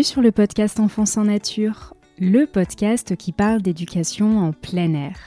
Bienvenue sur le podcast Enfance en Nature, le podcast qui parle d'éducation en plein air.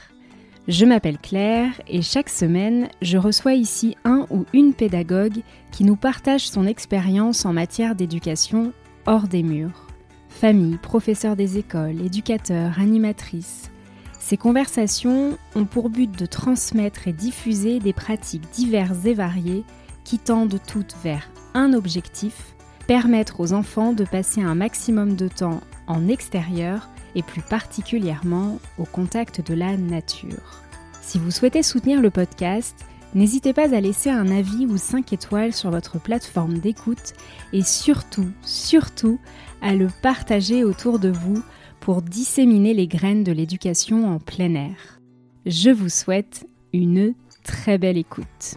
Je m'appelle Claire et chaque semaine, je reçois ici un ou une pédagogue qui nous partage son expérience en matière d'éducation hors des murs. Famille, professeurs des écoles, éducateurs, animatrices. Ces conversations ont pour but de transmettre et diffuser des pratiques diverses et variées qui tendent toutes vers un objectif permettre aux enfants de passer un maximum de temps en extérieur et plus particulièrement au contact de la nature. Si vous souhaitez soutenir le podcast, n'hésitez pas à laisser un avis ou 5 étoiles sur votre plateforme d'écoute et surtout, surtout, à le partager autour de vous pour disséminer les graines de l'éducation en plein air. Je vous souhaite une très belle écoute.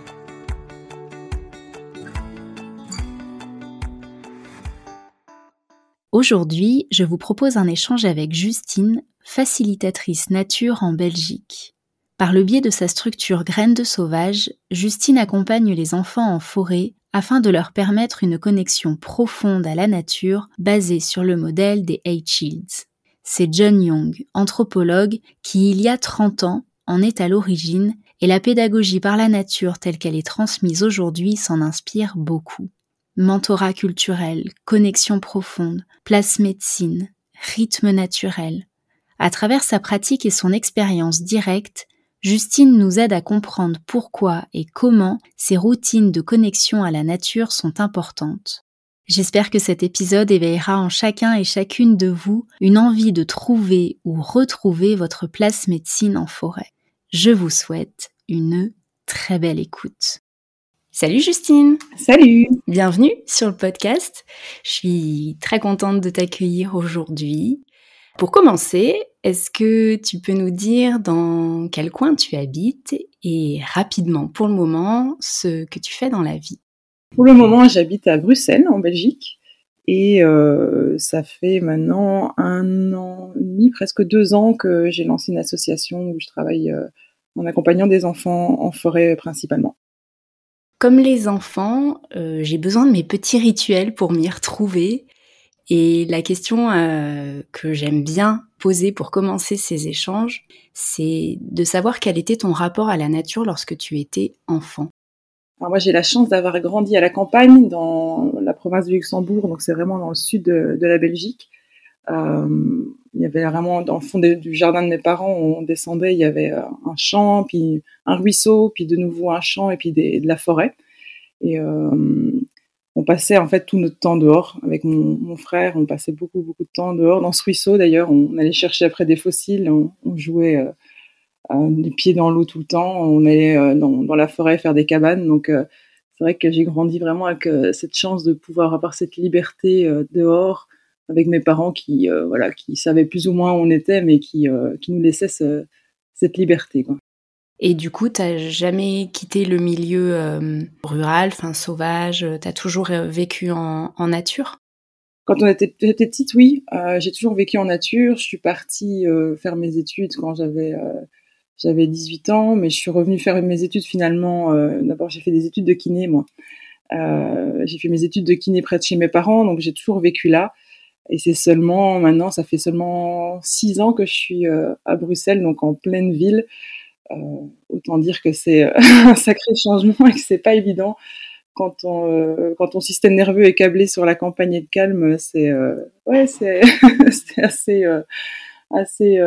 Aujourd'hui, je vous propose un échange avec Justine, facilitatrice nature en Belgique. Par le biais de sa structure Graines de Sauvage, Justine accompagne les enfants en forêt afin de leur permettre une connexion profonde à la nature basée sur le modèle des Eight Shields. C'est John Young, anthropologue, qui il y a 30 ans en est à l'origine et la pédagogie par la nature telle qu'elle est transmise aujourd'hui s'en inspire beaucoup mentorat culturel, connexion profonde, place médecine, rythme naturel. À travers sa pratique et son expérience directe, Justine nous aide à comprendre pourquoi et comment ces routines de connexion à la nature sont importantes. J'espère que cet épisode éveillera en chacun et chacune de vous une envie de trouver ou retrouver votre place médecine en forêt. Je vous souhaite une très belle écoute. Salut Justine Salut Bienvenue sur le podcast. Je suis très contente de t'accueillir aujourd'hui. Pour commencer, est-ce que tu peux nous dire dans quel coin tu habites et rapidement, pour le moment, ce que tu fais dans la vie? Pour le moment, j'habite à Bruxelles, en Belgique. Et euh, ça fait maintenant un an et demi, presque deux ans que j'ai lancé une association où je travaille euh, en accompagnant des enfants en forêt principalement. Comme les enfants, euh, j'ai besoin de mes petits rituels pour m'y retrouver. Et la question euh, que j'aime bien poser pour commencer ces échanges, c'est de savoir quel était ton rapport à la nature lorsque tu étais enfant. Alors moi, j'ai la chance d'avoir grandi à la campagne, dans la province du Luxembourg, donc c'est vraiment dans le sud de, la Belgique. Euh, il y avait vraiment, dans le fond du jardin de mes parents, on descendait, il y avait euh, un champ, puis un ruisseau, puis de nouveau un champ, et puis de la forêt. Et euh, on passait en fait tout notre temps dehors avec mon, frère. On passait beaucoup, beaucoup de temps dehors. Dans ce ruisseau, d'ailleurs, on allait chercher après des fossiles. On, jouait euh, les pieds dans l'eau tout le temps. On allait dans, dans, la forêt faire des cabanes. Donc, c'est vrai que j'ai grandi vraiment avec cette chance de pouvoir avoir cette liberté dehors avec mes parents qui, euh, voilà, qui savaient plus ou moins où on était, mais qui, euh, qui nous laissaient cette liberté. Quoi. Et du coup, tu n'as jamais quitté le milieu euh, rural, enfin sauvage, tu as toujours vécu en, en, nature? Quand on était, petite, oui, j'ai toujours vécu en nature. Je suis partie faire mes études quand j'avais j'avais 18 ans, mais je suis revenue faire mes études finalement. D'abord, j'ai fait des études de kiné, moi. j'ai fait mes études de kiné près de chez mes parents, donc j'ai toujours vécu là. Et c'est seulement maintenant, ça fait seulement six ans que je suis euh, à Bruxelles, donc en pleine ville. Euh, autant dire que c'est euh, un sacré changement et que c'est pas évident quand on quand ton système nerveux est câblé sur la campagne et le calme. C'est ouais, assez assez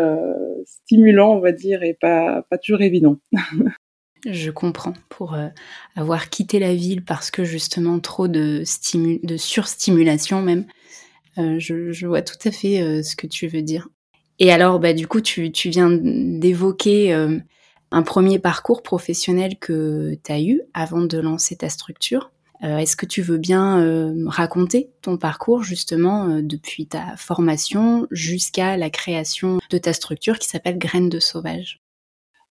stimulant, on va dire, et pas pas toujours évident. Je comprends pour avoir quitté la ville parce que justement trop de, de surstimulation même euh, je, vois tout à fait euh, ce que tu veux dire. Et alors, bah, du coup, tu, viens d'évoquer euh, un premier parcours professionnel que tu as eu avant de lancer ta structure. Est-ce que tu veux bien raconter ton parcours justement depuis ta formation jusqu'à la création de ta structure qui s'appelle Graines de Sauvage?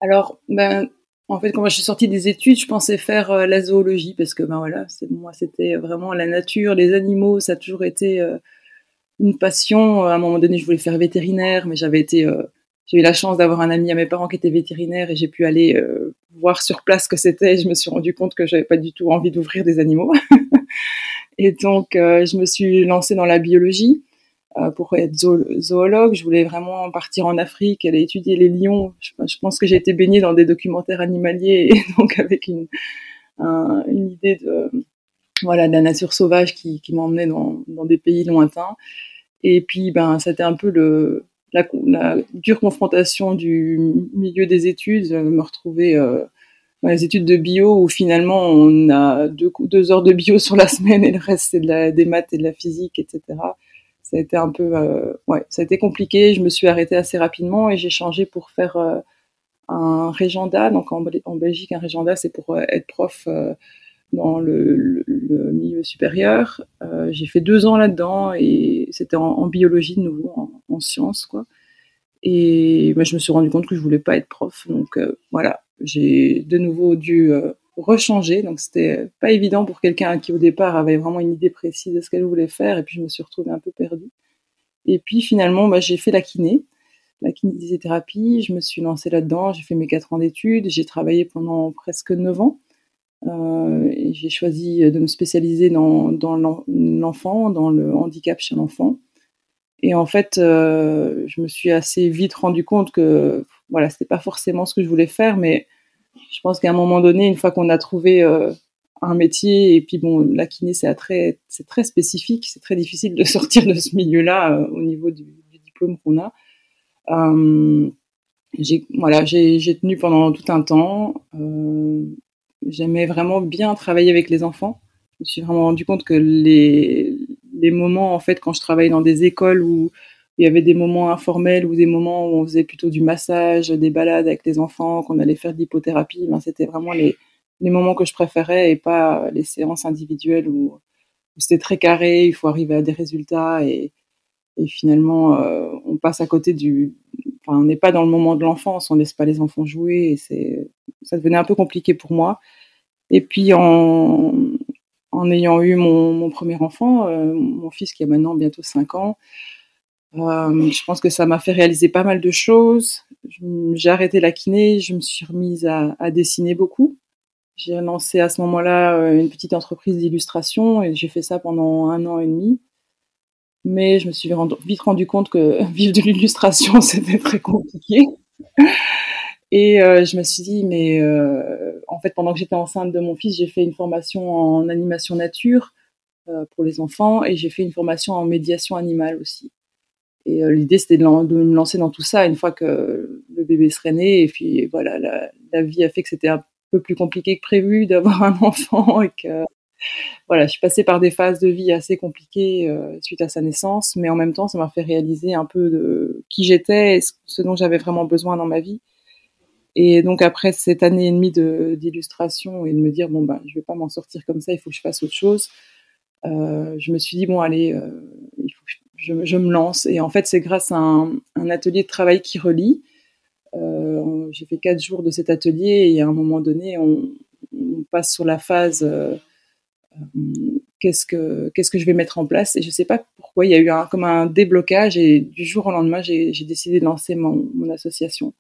Alors, ben, en fait, quand je suis sortie des études, je pensais faire la zoologie parce que ben voilà, moi c'était vraiment la nature, les animaux, ça a toujours été une passion. À un moment donné, je voulais faire vétérinaire, mais j'avais été, euh, j'ai eu la chance d'avoir un ami à mes parents qui était vétérinaire et j'ai pu aller euh, voir sur place ce que c'était. Je me suis rendu compte que j'avais pas du tout envie d'ouvrir des animaux. et donc, euh, je me suis lancée dans la biologie. pour être zoologue. Je voulais vraiment partir en Afrique, aller étudier les lions. Je, pense que j'ai été baignée dans des documentaires animaliers, et donc avec une, une idée de voilà de la nature sauvage qui, qui m'emmenait dans, dans des pays lointains. Et puis, ben, c'était un peu le, la, la, dure confrontation du milieu des études, me retrouver euh, dans les études de bio où finalement on a deux, deux, heures de bio sur la semaine et le reste c'est de la, des maths et de la physique, etc. Ça a été un peu, euh, ouais, ça a été compliqué. Je me suis arrêtée assez rapidement et j'ai changé pour faire euh, un régenda. Donc en, en, Belgique, un régenda c'est pour euh, être prof euh, dans le, milieu supérieur. Euh, j'ai fait deux ans là-dedans et c'était en, en, biologie de nouveau, en, en, sciences quoi. Et moi, je me suis rendu compte que je voulais pas être prof, donc euh, voilà, j'ai de nouveau dû euh, rechanger. Donc c'était pas évident pour quelqu'un qui au départ avait vraiment une idée précise de ce qu'elle voulait faire, et puis je me suis retrouvée un peu perdue. Et puis finalement, bah, j'ai fait la kiné, la kinésithérapie. Je me suis lancée là-dedans. J'ai fait mes quatre ans d'études. J'ai travaillé pendant presque neuf ans. Euh, j'ai choisi de me spécialiser dans, dans l'enfant, dans le handicap chez l'enfant. Et en fait, euh, je me suis assez vite rendu compte que voilà, c'était pas forcément ce que je voulais faire, mais je pense qu'à un moment donné, une fois qu'on a trouvé euh, un métier, et puis bon, la kiné, c'est très, très spécifique, c'est très difficile de sortir de ce milieu-là euh, au niveau du, diplôme qu'on a. Euh, j'ai voilà, j'ai tenu pendant tout un temps. J'aimais vraiment bien travailler avec les enfants. Je me suis vraiment rendu compte que les, les moments, en fait, quand je travaillais dans des écoles où il y avait des moments informels ou des moments où on faisait plutôt du massage, des balades avec les enfants, qu'on allait faire de l'hypothérapie, ben, c'était vraiment les, les moments que je préférais et pas les séances individuelles où, où c'était très carré, il faut arriver à des résultats et, et finalement euh, on passe à côté du, on n'est pas dans le moment de l'enfance, on laisse pas les enfants jouer et c'est, ça devenait un peu compliqué pour moi. Et puis en, en ayant eu mon, mon premier enfant, euh, mon fils qui a maintenant bientôt 5 ans, euh, je pense que ça m'a fait réaliser pas mal de choses. J'ai arrêté la kiné, je me suis remise à, à dessiner beaucoup. J'ai lancé à ce moment-là euh, une petite entreprise d'illustration et j'ai fait ça pendant un an et demi. Mais je me suis vite rendu compte que vivre de l'illustration, c'était très compliqué. Et euh, je me suis dit, mais euh, en fait, pendant que j'étais enceinte de mon fils, j'ai fait une formation en animation nature euh, pour les enfants et j'ai fait une formation en médiation animale aussi. Et l'idée, c'était de, de, me lancer dans tout ça une fois que le bébé serait né. Et puis voilà, la, la vie a fait que c'était un peu plus compliqué que prévu d'avoir un enfant et que voilà, je suis passée par des phases de vie assez compliquées euh, suite à sa naissance, mais en même temps, ça m'a fait réaliser un peu de qui j'étais et ce dont j'avais vraiment besoin dans ma vie. Et donc après cette année et demie d'illustration et de me dire bon ben je vais pas m'en sortir comme ça, il faut que je fasse autre chose. Euh, je me suis dit bon allez, euh, il faut je, me lance. Et en fait c'est grâce à un, atelier de travail qui relie. J'ai fait quatre jours de cet atelier et à un moment donné on, passe sur la phase qu'est-ce que je vais mettre en place et je sais pas pourquoi il y a eu un, comme un déblocage et du jour au lendemain j'ai décidé de lancer mon, association.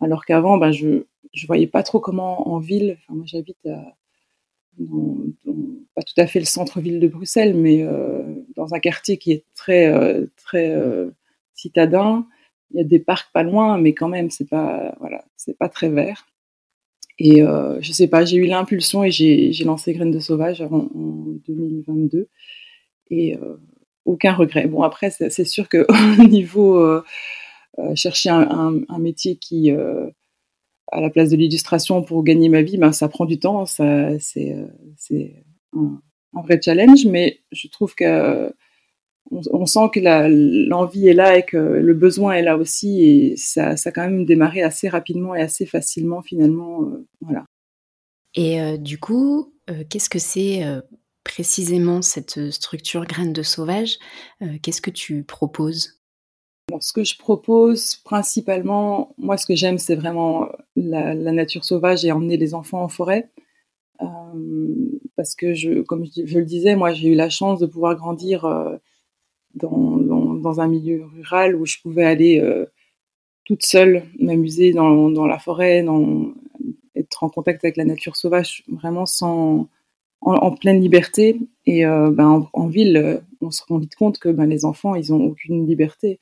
Alors qu'avant, ben, je je voyais pas trop comment en ville. Enfin, moi, j'habite pas tout à fait le centre-ville de Bruxelles, mais euh, dans un quartier qui est très euh, très euh, citadin. Il y a des parcs pas loin, mais quand même, c'est pas voilà, c'est pas très vert. Et euh, je sais pas, j'ai eu l'impulsion et j'ai lancé Graines de Sauvage en, en 2022 et euh, aucun regret. Bon après, c'est sûr que au niveau euh, euh, chercher un, un, métier qui, euh, à la place de l'illustration pour gagner ma vie, ben, ça prend du temps, euh, c'est un, un, vrai challenge, mais je trouve que on, on sent que l'envie est là et que le besoin est là aussi, et ça, ça a quand même démarré assez rapidement et assez facilement finalement, euh, voilà. Et euh, du coup, euh, qu'est-ce que c'est précisément cette structure graine de sauvage? Qu'est-ce que tu proposes? Bon, ce que je propose principalement, moi ce que j'aime c'est vraiment la, la, nature sauvage et emmener les enfants en forêt. Euh, parce que je, comme je, je le disais, moi j'ai eu la chance de pouvoir grandir euh, dans, un milieu rural où je pouvais aller euh, toute seule m'amuser dans, la forêt, être en contact avec la nature sauvage vraiment sans, en, pleine liberté. Et ben, en, ville, on se rend vite compte que ben, les enfants, ils ont aucune liberté.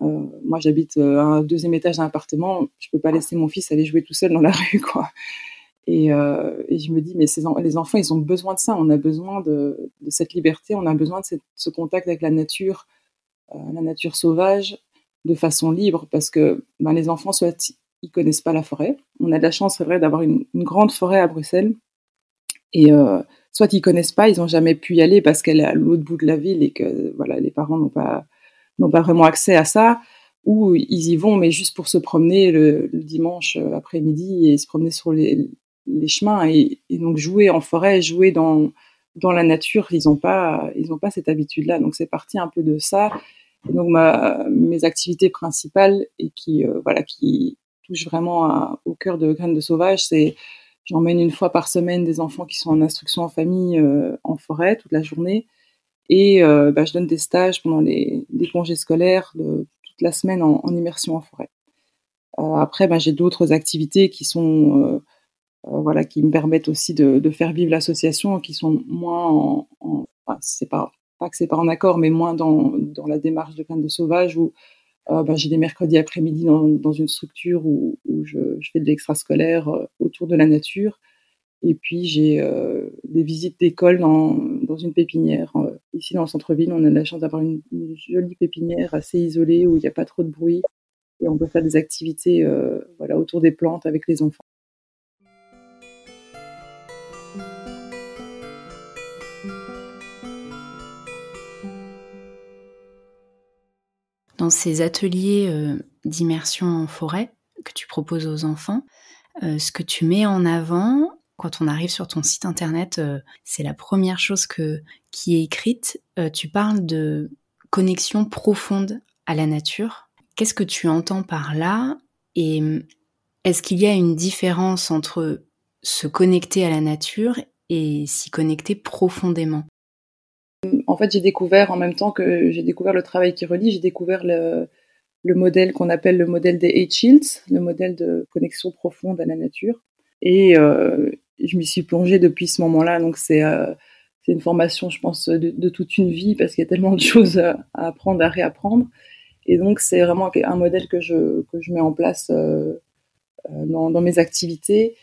moi, j'habite un deuxième étage d'un appartement. Je peux pas laisser mon fils aller jouer tout seul dans la rue, quoi. Et, et je me dis, mais les enfants, ils ont besoin de ça. On a besoin de, cette liberté. On a besoin de ce contact avec la nature, la nature sauvage, de façon libre, parce que ben, les enfants, soit ils connaissent pas la forêt. On a de la chance, c'est vrai, d'avoir une, grande forêt à Bruxelles. Et euh, soit ils connaissent pas, ils ont jamais pu y aller parce qu'elle est à l'autre bout de la ville et que voilà, les parents n'ont pas n'ont pas vraiment accès à ça, ou ils y vont mais juste pour se promener le, dimanche euh, après-midi et se promener sur les, les chemins et, donc jouer en forêt, jouer dans dans la nature, ils n'ont pas ils ont pas cette habitude-là. Donc c'est parti un peu de ça. Et donc ma, mes activités principales et qui euh, voilà qui touche vraiment au cœur de Graines de Sauvage, c'est j'emmène une fois par semaine des enfants qui sont en instruction en famille euh, en forêt toute la journée et euh, bah, je donne des stages pendant les, congés scolaires toute la semaine en, immersion en forêt. Euh, après, bah, j'ai d'autres activités qui sont voilà qui me permettent aussi de, faire vivre l'association, qui sont moins en, pas pas que c'est pas en accord, mais moins dans, la démarche de Graines de Sauvage où euh, ben, j'ai des mercredis après-midi dans, une structure où, je, fais de l'extrascolaire euh, autour de la nature. Et puis j'ai euh, des visites d'école dans, une pépinière. ici dans le centre-ville, on a la chance d'avoir une, une, jolie pépinière assez isolée où il n'y a pas trop de bruit et on peut faire des activités voilà, autour des plantes avec les enfants. Dans ces ateliers euh, d'immersion en forêt que tu proposes aux enfants, euh, ce que tu mets en avant quand on arrive sur ton site internet, euh, c'est la première chose que, qui est écrite. tu parles de connexion profonde à la nature. Qu'est-ce que tu entends par là Et est-ce qu'il y a une différence entre se connecter à la nature et s'y connecter profondément? En fait, j'ai découvert, en même temps que j'ai découvert le travail qui relie, j'ai découvert le, modèle qu'on appelle le modèle des Eight Shields, le modèle de connexion profonde à la nature. Et euh, je m'y suis plongée depuis ce moment-là. Donc, c'est euh, une formation, je pense, de, toute une vie parce qu'il y a tellement de choses à, apprendre, à réapprendre. Et donc, c'est vraiment un modèle que je, que je mets en place euh, dans, dans, mes activités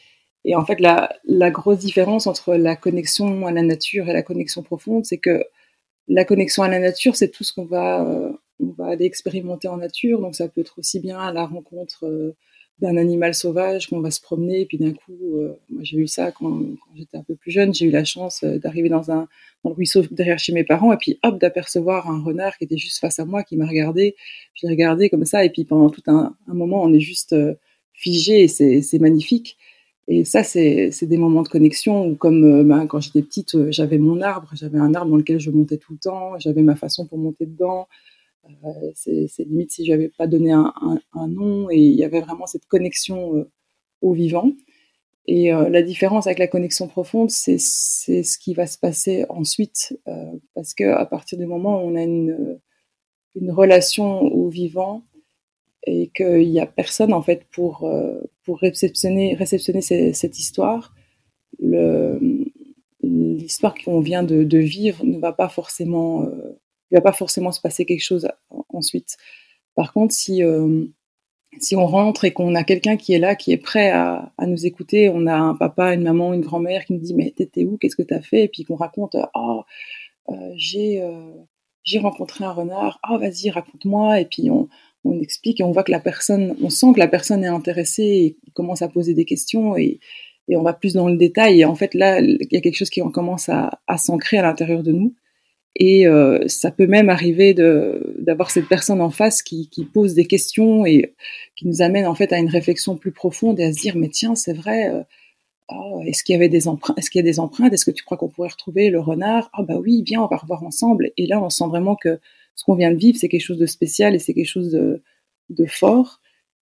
et en fait, la, grosse différence entre la connexion à la nature et la connexion profonde, c'est que la connexion à la nature, c'est tout ce qu'on va, euh, on va aller expérimenter en nature. Donc, ça peut être aussi bien à la rencontre euh, d'un animal sauvage qu'on va se promener. Et puis d'un coup, euh, moi j'ai eu ça quand, j'étais un peu plus jeune. J'ai eu la chance d'arriver dans un ruisseau derrière chez mes parents et puis hop d'apercevoir un renard qui était juste face à moi, qui m'a regardé. J'ai regardé comme ça et puis pendant tout un, moment, on est juste figé c'est magnifique. Et ça, c'est des moments de connexion où, comme euh, ben, quand j'étais petite, euh, j'avais mon arbre, j'avais un arbre dans lequel je montais tout le temps, j'avais ma façon pour monter dedans. Euh, c'est limite si je n'avais pas donné un, un, nom, et il y avait vraiment cette connexion au vivant. Et la différence avec la connexion profonde, c'est ce qui va se passer ensuite, parce que à partir du moment où on a une, une relation au vivant, et qu'il n'y a personne en fait pour, euh, pour réceptionner, réceptionner cette histoire. L'histoire qu'on vient de, vivre ne va pas forcément, euh, va pas forcément se passer quelque chose ensuite. Par contre, si euh, si on rentre et qu'on a quelqu'un qui est là, qui est prêt à, nous écouter, on a un papa, une maman, une grand-mère qui nous dit mais t'étais où, qu'est-ce que t'as fait, et puis qu'on raconte oh j'ai j'ai rencontré un renard, oh vas-y raconte-moi, et puis on on explique et on voit que la personne, on sent que la personne est intéressée et commence à poser des questions et, et on va plus dans le détail. Et en fait, là, il y a quelque chose qui commence à, s'ancrer à l'intérieur de nous. Et euh, ça peut même arriver d'avoir cette personne en face qui, qui, pose des questions et qui nous amène en fait à une réflexion plus profonde et à se dire mais tiens c'est vrai euh, oh, est-ce qu'il y avait des empreintes est-ce qu'il y a des empreintes? Est-ce que tu crois qu'on pourrait retrouver le renard? Ah bah oui bien on va revoir ensemble et là on sent vraiment que ce qu'on vient de vivre, c'est quelque chose de spécial et c'est quelque chose de, fort.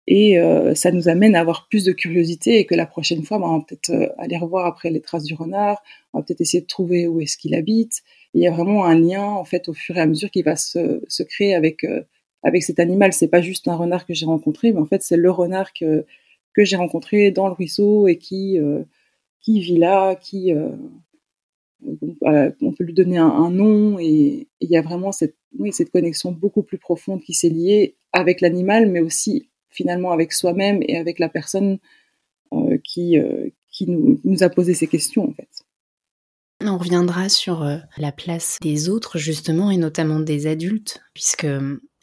Et euh, ça nous amène à avoir plus de curiosité et que la prochaine fois, bah, on va peut-être euh, aller revoir après les traces du renard, on va peut-être essayer de trouver où est-ce qu'il habite. il y a vraiment un lien, en fait, au fur et à mesure qui va se, créer avec, euh, avec cet animal. C'est pas juste un renard que j'ai rencontré, mais en fait, c'est le renard que, que j'ai rencontré dans le ruisseau et qui, qui vit là, qui, on peut lui donner un, nom et il y a vraiment cette, cette connexion beaucoup plus profonde qui s'est liée avec l'animal, mais aussi finalement avec soi-même et avec la personne qui, qui nous, nous, a posé ces questions en fait. On reviendra sur la place des autres justement et notamment des adultes puisque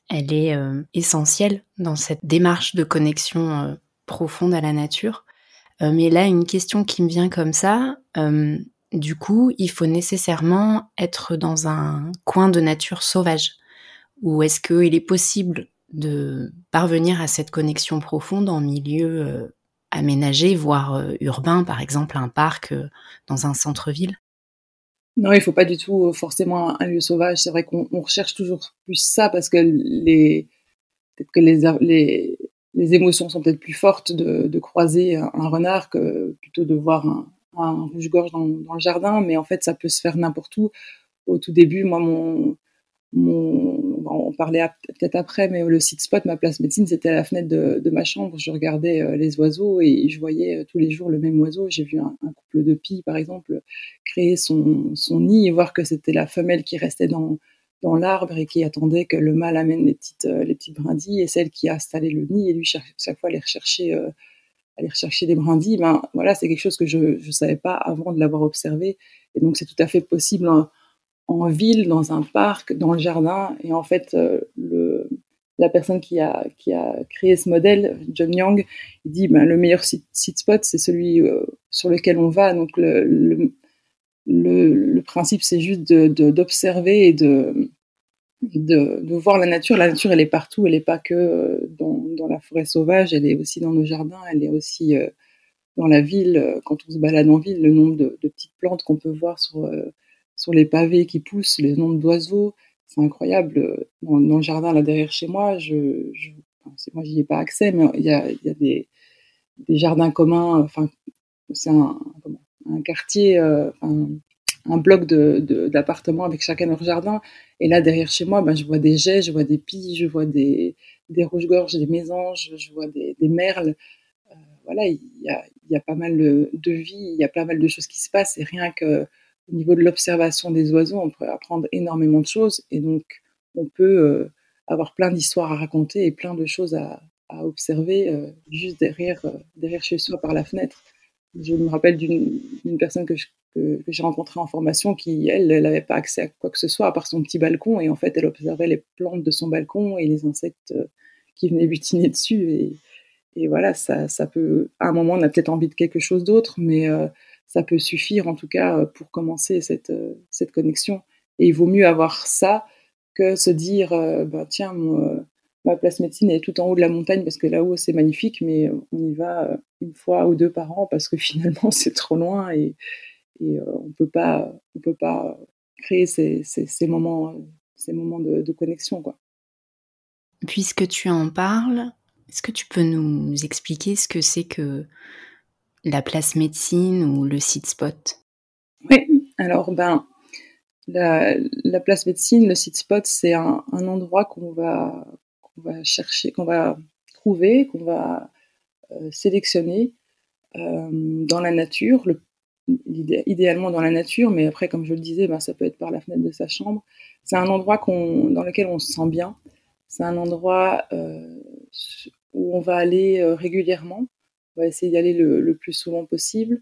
elle est essentielle dans cette démarche de connexion profonde à la nature. Euh, mais là, une question qui me vient comme ça, euh, du coup, il faut nécessairement être dans un coin de nature sauvage. Ou est-ce qu'il est possible de parvenir à cette connexion profonde en milieu euh, aménagé, voire urbain, par exemple un parc dans un centre-ville? Non, il ne faut pas du tout forcément un lieu sauvage. C'est vrai qu'on recherche toujours plus ça parce que les peut-être que les, les, les émotions sont peut-être plus fortes de, croiser un, renard que plutôt de voir un, rouge-gorge dans, le jardin, mais en fait, ça peut se faire n'importe où. Au tout début, moi, mon, on parlait peut-être après, mais le site spot, ma place médecine, c'était à la fenêtre de, ma chambre. Je regardais euh, les oiseaux et je voyais euh, tous les jours le même oiseau. J'ai vu un, couple de pies, par exemple, créer son nid et voir que c'était la femelle qui restait dans, dans l'arbre et qui attendait que le mâle amène les petites, euh, les petites brindilles et celle qui a installé le nid et lui chaque, fois aller rechercher, euh, aller rechercher des brindilles. Ben voilà, c'est quelque chose que je ne savais pas avant de l'avoir observé. Et donc c'est tout à fait possible en, ville, dans un parc, dans le jardin. Et en fait, euh, le, la personne qui a, qui a créé ce modèle, John Young, il dit ben, le meilleur site, spot, c'est celui sur lequel on va. Donc le le, principe, c'est juste d'observer et de, de, voir la nature. La nature, elle est partout, elle n'est pas que euh, dans, la forêt sauvage, elle est aussi dans nos jardins, elle est aussi euh, dans la ville. Quand on se balade en ville, le nombre de, petites plantes qu'on peut voir sur, euh, sur les pavés qui poussent, le nombre d'oiseaux, c'est incroyable. Dans, le jardin, là derrière chez moi, je, je moi, j'y ai pas accès, mais il y a, des, des, jardins communs. Enfin, c'est un, un quartier, euh, un, bloc d'appartements de, avec chacun leur jardin. Et là, derrière chez moi, ben, je vois des jets, je vois des pies, je vois des, des rouges-gorges, des mésanges, je vois des, merles. Euh, voilà, il y a, y a, pas mal de vie, il y a pas mal de choses qui se passent. Et rien que au niveau de l'observation des oiseaux, on peut apprendre énormément de choses. Et donc, on peut euh, avoir plein d'histoires à raconter et plein de choses à, à observer juste derrière, derrière chez soi par la fenêtre. Je me rappelle d'une personne que, j'ai rencontrée en formation qui, elle, n'avait pas accès à quoi que ce soit à part son petit balcon. Et en fait, elle observait les plantes de son balcon et les insectes euh, qui venaient butiner dessus. Et, voilà, ça, peut. À un moment, on a peut-être envie de quelque chose d'autre, mais euh, ça peut suffire en tout cas euh, pour commencer cette, cette connexion. Et il vaut mieux avoir ça que se dire, bah, tiens, moi, ma place médecine est tout en haut de la montagne parce que là-haut c'est magnifique, mais on y va euh, une fois ou deux par an parce que finalement c'est trop loin et, euh, on peut pas on peut pas créer ces, moments ces moments de, connexion quoi. Puisque tu en parles, est-ce que tu peux nous expliquer ce que c'est que la place médecine ou le site spot? Oui, alors ben la, place médecine, le site spot, c'est un endroit qu'on va qu'on va chercher, qu'on va trouver, qu'on va euh, sélectionner euh, dans la nature, le, idéalement dans la nature, mais après, comme je le disais, ben, ça peut être par la fenêtre de sa chambre. C'est un endroit dans lequel on se sent bien. C'est un endroit euh, où on va aller régulièrement. On va essayer d'y aller le, plus souvent possible.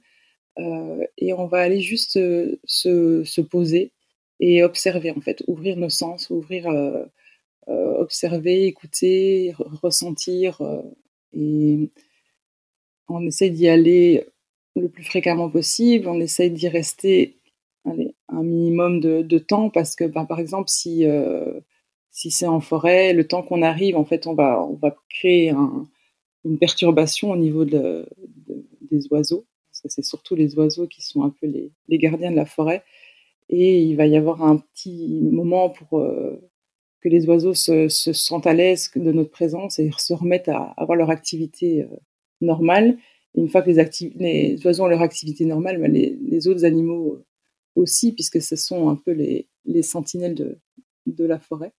et on va aller juste se, se, poser et observer, en fait, ouvrir nos sens, ouvrir observer, écouter, ressentir. Euh, et on essaie d'y aller le plus fréquemment possible. On essaie d'y rester un minimum de, temps parce que, ben, par exemple, si, euh, si c'est en forêt, le temps qu'on arrive, en fait, on va, on va créer une perturbation au niveau de, des oiseaux, parce que c'est surtout les oiseaux qui sont un peu les, gardiens de la forêt. Et il va y avoir un petit moment pour, que les oiseaux se, sentent à l'aise de notre présence et se remettent à avoir leur activité euh, normale. Une fois que les, oiseaux ont leur activité normale, ben, les, autres animaux euh, aussi, puisque ce sont un peu les, sentinelles de, la forêt.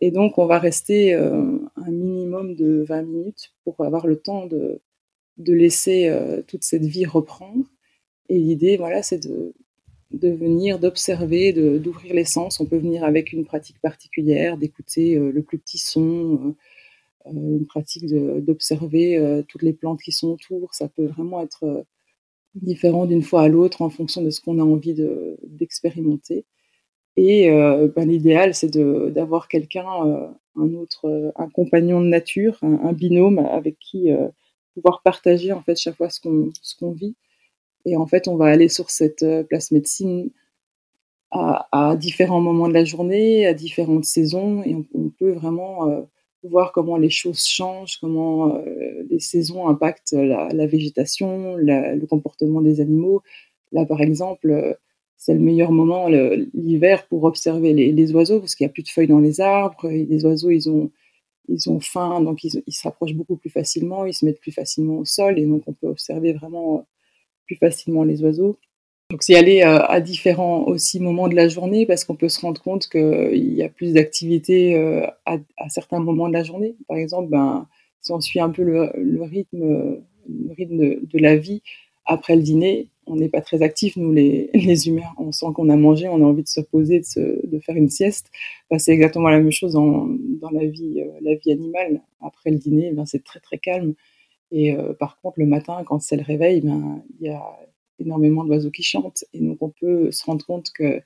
Et donc, on va rester euh, un minimum de 20 minutes pour avoir le temps de laisser toute cette vie reprendre. Et l'idée, voilà, c'est de, de venir, d'observer, d'ouvrir les sens. On peut venir avec une pratique particulière, d'écouter le plus petit son, une pratique d'observer toutes les plantes qui sont autour. Ça peut vraiment être différent d'une fois à l'autre en fonction de ce qu'on a envie d'expérimenter. et ben, l'idéal, c'est d'avoir quelqu'un, un autre, un compagnon de nature, un, binôme avec qui pouvoir partager en fait chaque fois ce qu'on vit. Et en fait, on va aller sur cette place médecine à, différents moments de la journée, à différentes saisons, et on, peut vraiment voir comment les choses changent, comment les saisons impactent la, végétation, le comportement des animaux. Là, par exemple, c'est le meilleur moment l'hiver pour observer les, oiseaux parce qu'il n'y a plus de feuilles dans les arbres. Et les oiseaux, ils ont ils ont faim, donc ils s'approchent beaucoup plus facilement, ils se mettent plus facilement au sol, et donc on peut observer vraiment euh, plus facilement les oiseaux. Donc c'est aller euh, à différents aussi moments de la journée parce qu'on peut se rendre compte qu'il y a plus d'activités euh, à, certains moments de la journée. Par exemple, ben, si on suit un peu le, rythme, rythme de, la vie, après le dîner, on n'est pas très actif, nous les, humains. On sent qu'on a mangé, on a envie de se poser, de, faire une sieste. Ben, c'est exactement la même chose dans, dans la vie, euh, la vie animale. Après le dîner, ben, c'est très très calme. Et euh, par contre, le matin, quand c'est le réveil, ben, il y a énormément d'oiseaux qui chantent. Et donc, on peut se rendre compte qu'il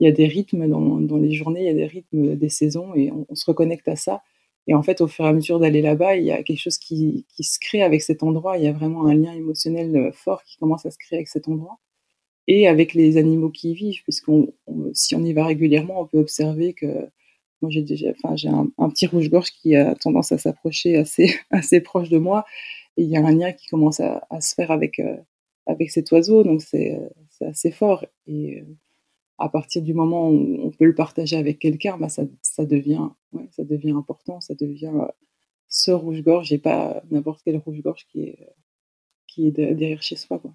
y a des rythmes dans, les journées, il y a des rythmes des saisons, et on se reconnecte à ça. Et en fait, au fur et à mesure d'aller là-bas, il y a quelque chose qui, qui, se crée avec cet endroit. Il y a vraiment un lien émotionnel euh, fort qui commence à se créer avec cet endroit et avec les animaux qui y vivent, puisqu'on si on y va régulièrement, on peut observer que moi j'ai déjà, enfin j'ai un, petit rouge-gorge qui a tendance à s'approcher assez assez proche de moi, et il y a un lien qui commence à, se faire avec euh, avec cet oiseau, donc c'est assez fort. Et euh, à partir du moment où on peut le partager avec quelqu'un, bah ça, ça, devient, ouais, ça devient important, ça devient euh, ce rouge-gorge et pas n'importe quel rouge-gorge qui est, euh, qui est derrière chez soi. Quoi.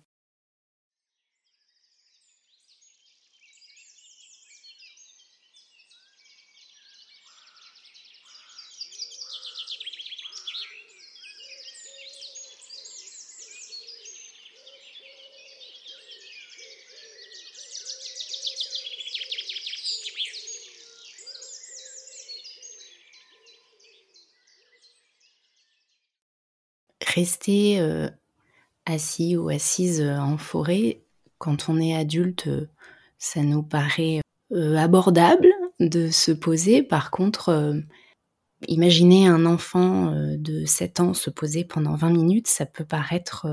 Rester euh, assis ou assise euh, en forêt, quand on est adulte, euh, ça nous paraît abordable de se poser. Par contre, imaginer un enfant de 7 ans se poser pendant 20 minutes, ça peut paraître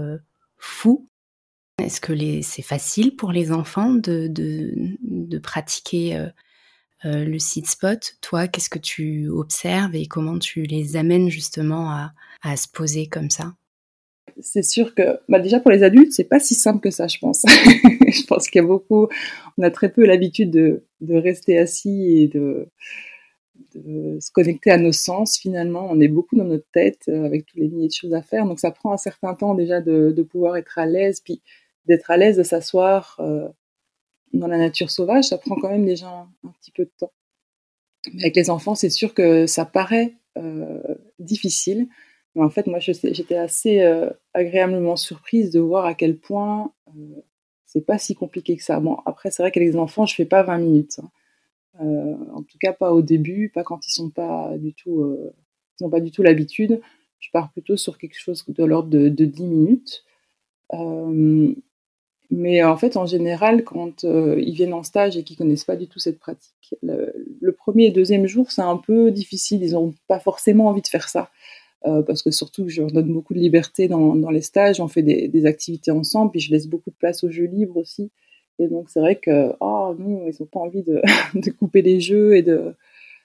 fou. Est-ce que c'est facile pour les enfants de, de, pratiquer le site spot Toi, qu'est-ce que tu observes et comment tu les amènes justement à, se poser comme ça? C'est sûr que bah déjà pour les adultes, c'est pas si simple que ça, je pense. je pense qu'il y a beaucoup, on a très peu l'habitude de, rester assis et de, se connecter à nos sens. Finalement, on est beaucoup dans notre tête euh, avec tous les milliers de choses à faire. Donc ça prend un certain temps déjà de, de pouvoir être à l'aise, puis d'être à l'aise de s'asseoir euh, dans la nature sauvage. Ça prend quand même déjà un, petit peu de temps. Mais avec les enfants, c'est sûr que ça paraît euh, difficile en fait, moi, j'étais assez euh, agréablement surprise de voir à quel point euh, c'est pas si compliqué que ça. Bon, après, c'est vrai qu'avec les enfants, je fais pas 20 minutes. Hein. Euh, en tout cas, pas au début, pas quand ils sont pas du tout, ils n'ont pas du tout l'habitude. Je pars plutôt sur quelque chose de l'ordre de, 10 minutes. Mais en fait, en général, quand ils viennent en stage et qu'ils connaissent pas du tout cette pratique, le, premier et deuxième jour, c'est un peu difficile. Ils n'ont pas forcément envie de faire ça. Euh, parce que surtout, je leur donne beaucoup de liberté dans, les stages, on fait des, activités ensemble, puis je laisse beaucoup de place aux jeux libres aussi. Et donc, c'est vrai que, oh non, ils n'ont pas envie de, couper les jeux et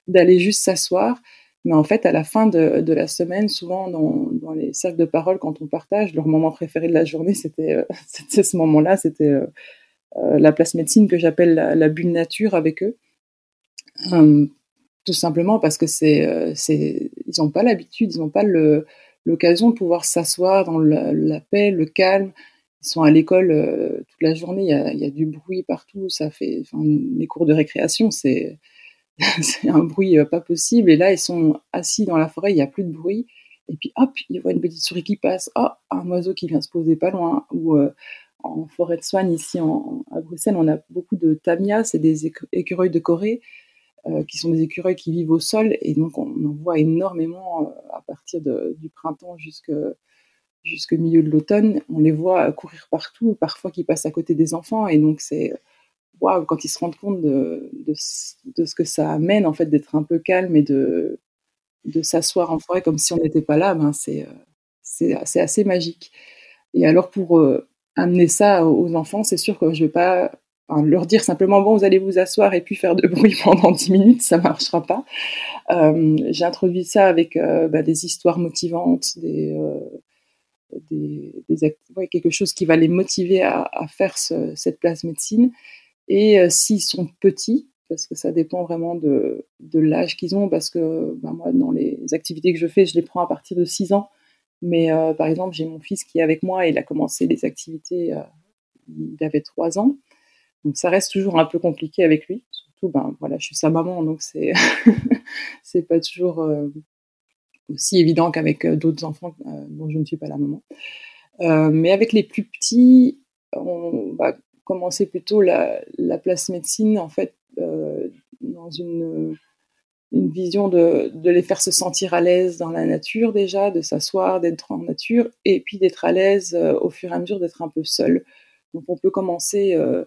d'aller juste s'asseoir. Mais en fait, à la fin de, de la semaine, souvent dans, dans, les cercles de parole, quand on partage, leur moment préféré de la journée, c'était, euh, ce moment-là, c'était euh, la place médecine que j'appelle la, la bulle nature avec eux. tout simplement parce que c'est, c'est ils n'ont pas l'habitude, ils n'ont pas l'occasion de pouvoir s'asseoir dans la, paix, le calme. Ils sont à l'école euh, toute la journée, il y, a, du bruit partout, ça fait, enfin, les cours de récréation, c'est un bruit euh, pas possible. Et là, ils sont assis dans la forêt, il n'y a plus de bruit. Et puis hop, ils voient une petite souris qui passe, oh, un oiseau qui vient se poser pas loin, ou euh, en forêt de soigne ici en, à Bruxelles, on a beaucoup de tamias, c'est des écureuils de Corée, euh, qui sont des écureuils qui vivent au sol, et donc on en voit énormément à partir du printemps jusqu'au milieu de l'automne. On les voit courir partout, parfois qui passent à côté des enfants, et donc c'est waouh quand ils se rendent compte de, de, ce que ça amène en fait d'être un peu calme et de, de s'asseoir en forêt comme si on n'était pas là, ben c'est c'est assez magique. Et alors pour amener ça aux enfants, c'est sûr que je vais pas leur dire simplement bon vous allez vous asseoir et puis faire de bruit pendant 10 minutes, ça marchera pas. Euh, J'ai introduit ça avec euh, bah, des histoires motivantes, des, euh, des, quelque chose qui va les motiver à, faire ce, cette place médecine. Et euh, s'ils sont petits, parce que ça dépend vraiment de, l'âge qu'ils ont, parce que bah, moi dans les activités que je fais, je les prends à partir de 6 ans. Mais euh, par exemple, j'ai mon fils qui est avec moi, et il a commencé les activités, euh, il avait trois ans. Donc ça reste toujours un peu compliqué avec lui. Surtout, ben voilà, je suis sa maman, donc c'est c'est pas toujours aussi évident qu'avec d'autres enfants dont je ne suis pas la maman. mais avec les plus petits, on va commencer plutôt la, la place médecine en fait dans une vision de, les faire se sentir à l'aise dans la nature déjà, de s'asseoir, d'être en nature, et puis d'être à l'aise euh, au fur et à mesure d'être un peu seul. Donc on peut commencer euh,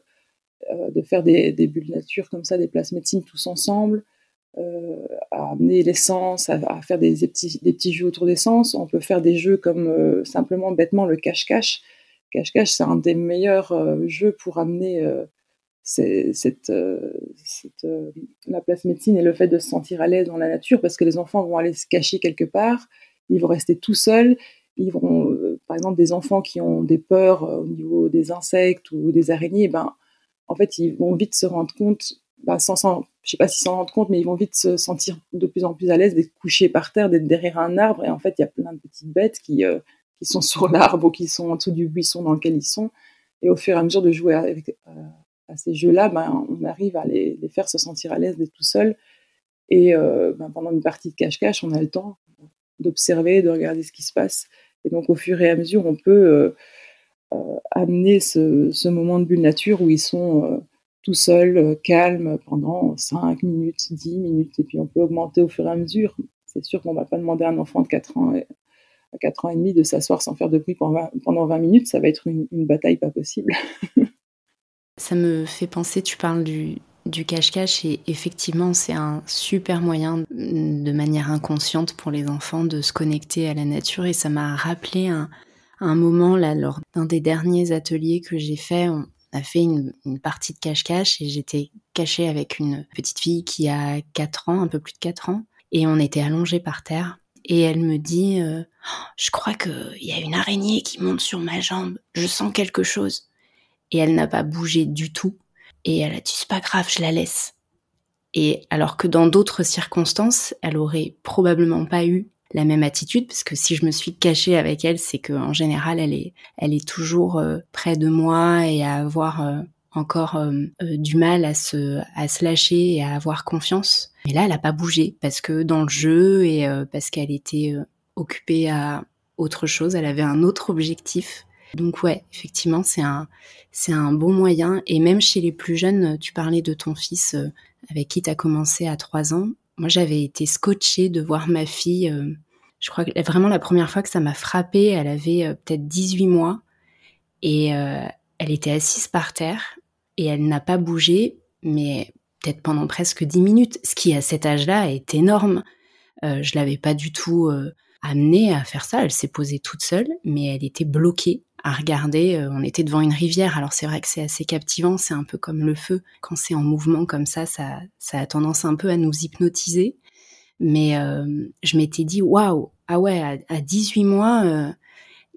euh, de faire des, bulles nature comme ça, des places médecine tous ensemble, euh, à amener l'essence, à, à, faire des, petits, des petits jeux autour d'essence. On peut faire des jeux comme euh, simplement bêtement le cache-cache. Cache-cache, c'est un des meilleurs euh, jeux pour amener euh, cette euh, la place médecine et le fait de se sentir à l'aise dans la nature parce que les enfants vont aller se cacher quelque part, ils vont rester tout seuls, ils vont, par exemple, des enfants qui ont des peurs au niveau des insectes ou des araignées, ben, en fait, ils vont vite se rendre compte, ben, sans, sans, je sais pas s'ils s'en rendent compte, mais ils vont vite se sentir de plus en plus à l'aise d'être couchés par terre, d'être derrière un arbre, et en fait, il y a plein de petites bêtes qui, qui sont sur l'arbre ou qui sont en dessous du buisson dans lequel ils sont, et au fur et à mesure de jouer avec, à ces jeux-là, ben, on arrive à les, faire se sentir à l'aise d'être tout seul. Et euh, ben, pendant une partie de cache-cache, on a le temps d'observer, de regarder ce qui se passe. Et donc, au fur et à mesure, on peut euh, euh, amener ce, ce, moment de bulle nature où ils sont euh, tout seuls, euh, calmes, pendant 5 minutes, 10 minutes. Et puis, on peut augmenter au fur et à mesure. C'est sûr qu'on ne va pas demander à un enfant de 4 ans, à 4 ans et demi de s'asseoir sans faire de bruit pendant 20, pendant 20 minutes. Ça va être une, bataille pas possible. Ça me fait penser, tu parles du, cache-cache et effectivement c'est un super moyen de manière inconsciente pour les enfants de se connecter à la nature et ça m'a rappelé un, moment là lors d'un des derniers ateliers que j'ai fait. On a fait une, une partie de cache-cache et j'étais cachée avec une petite fille qui a 4 ans, un peu plus de 4 ans et on était allongés par terre et elle me dit euh, je crois qu'il y a une araignée qui monte sur ma jambe, je sens quelque chose et elle n'a pas bougé du tout. Et elle a dit c'est pas grave, je la laisse. Et alors que dans d'autres circonstances, elle aurait probablement pas eu la même attitude parce que si je me suis cachée avec elle, c'est que en général elle est elle est toujours euh, près de moi et à avoir euh, encore euh, euh du mal à se à se lâcher et à avoir confiance. Mais là, elle a pas bougé parce que dans le jeu et euh, parce qu'elle était occupée à autre chose, elle avait un autre objectif donc ouais, effectivement, c'est un, c'est un bon moyen. Et même chez les plus jeunes, tu parlais de ton fils avec qui tu as commencé à 3 ans. Moi, j'avais été scotchée de voir ma fille. Je crois que vraiment la première fois que ça m'a frappée, elle avait peut-être 18 mois. Et elle était assise par terre et elle n'a pas bougé, mais peut-être pendant presque 10 minutes, ce qui à cet âge-là est énorme. je l'avais pas du tout amenée à faire ça. Elle s'est posée toute seule, mais elle était bloquée à regarder. Euh, on était devant une rivière, alors c'est vrai que c'est assez captivant, c'est un peu comme le feu. Quand c'est en mouvement comme ça, ça, a tendance un peu à nous hypnotiser. Mais euh, je m'étais dit, waouh, ah ouais, à, à 18 mois, euh,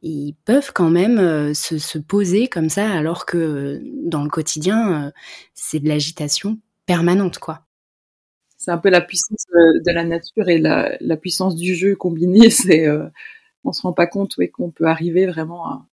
ils peuvent quand même euh, se, se, poser comme ça, alors que dans le quotidien, euh, c'est de l'agitation permanente, quoi. C'est un peu la puissance de la nature et la, puissance du jeu combinée. C'est, on se rend pas compte oui, qu'on peut arriver vraiment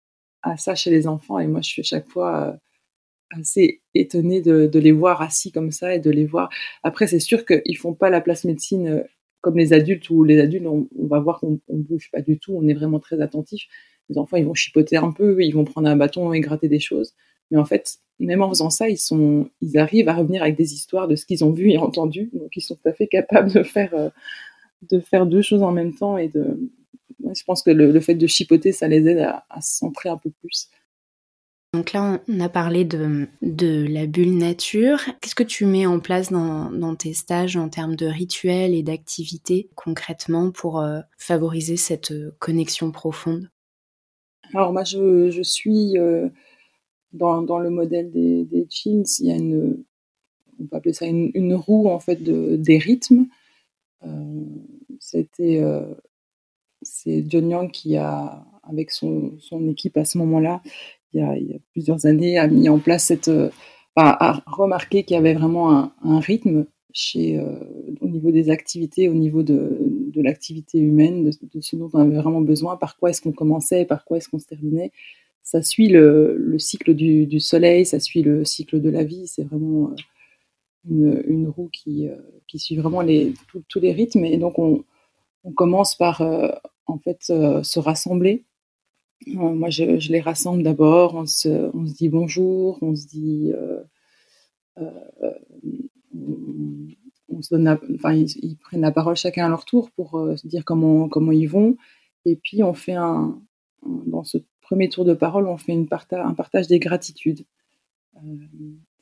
à, ça chez les enfants. Et moi, je suis à chaque fois euh, assez étonnée de, les voir assis comme ça et de les voir. Après, c'est sûr qu'ils font pas la place médecine euh, comme les adultes, où les adultes, on, on va voir qu'on on bouge pas du tout, on est vraiment très attentif. Les enfants, ils vont chipoter un peu, ils vont prendre un bâton et gratter des choses. Mais en fait, même en faisant ça, ils, arrivent à revenir avec des histoires de ce qu'ils ont vu et entendu. Donc, ils sont tout à fait capables de faire, euh, deux choses en même temps. Et je pense que le, fait de chipoter, ça les aide à, se centrer un peu plus. Donc là, on a parlé de, la bulle nature. Qu'est-ce que tu mets en place dans, dans, tes stages en termes de rituels et d'activités concrètement pour euh, favoriser cette euh, connexion profonde? Alors moi, je, suis dans, dans, le modèle des, des jeans, il y a une, on peut appeler ça une, roue en fait de, des rythmes. Euh, C'était euh, c'est John Young qui a, avec son, son équipe à ce moment-là, il, y a plusieurs années, a mis en place cette, euh, a remarqué qu'il y avait vraiment un, un rythme chez, euh, au niveau des activités, au niveau de, de l'activité humaine, de, ce dont on avait vraiment besoin, par quoi est-ce qu'on commençait, par quoi est-ce qu'on se terminait ça suit le, cycle du, soleil, ça suit le cycle de la vie. C'est vraiment euh, une, roue qui, euh, suit vraiment tous les rythmes. Et donc, on, commence par euh, en fait se rassembler. moi, je, les rassemble d'abord. On se, dit bonjour, on se dit. On, se donne enfin, ils, prennent la parole chacun à leur tour pour se dire comment, comment ils vont. Et puis, on fait un, dans ce premier tour de parole, on fait une un partage des gratitudes. Euh,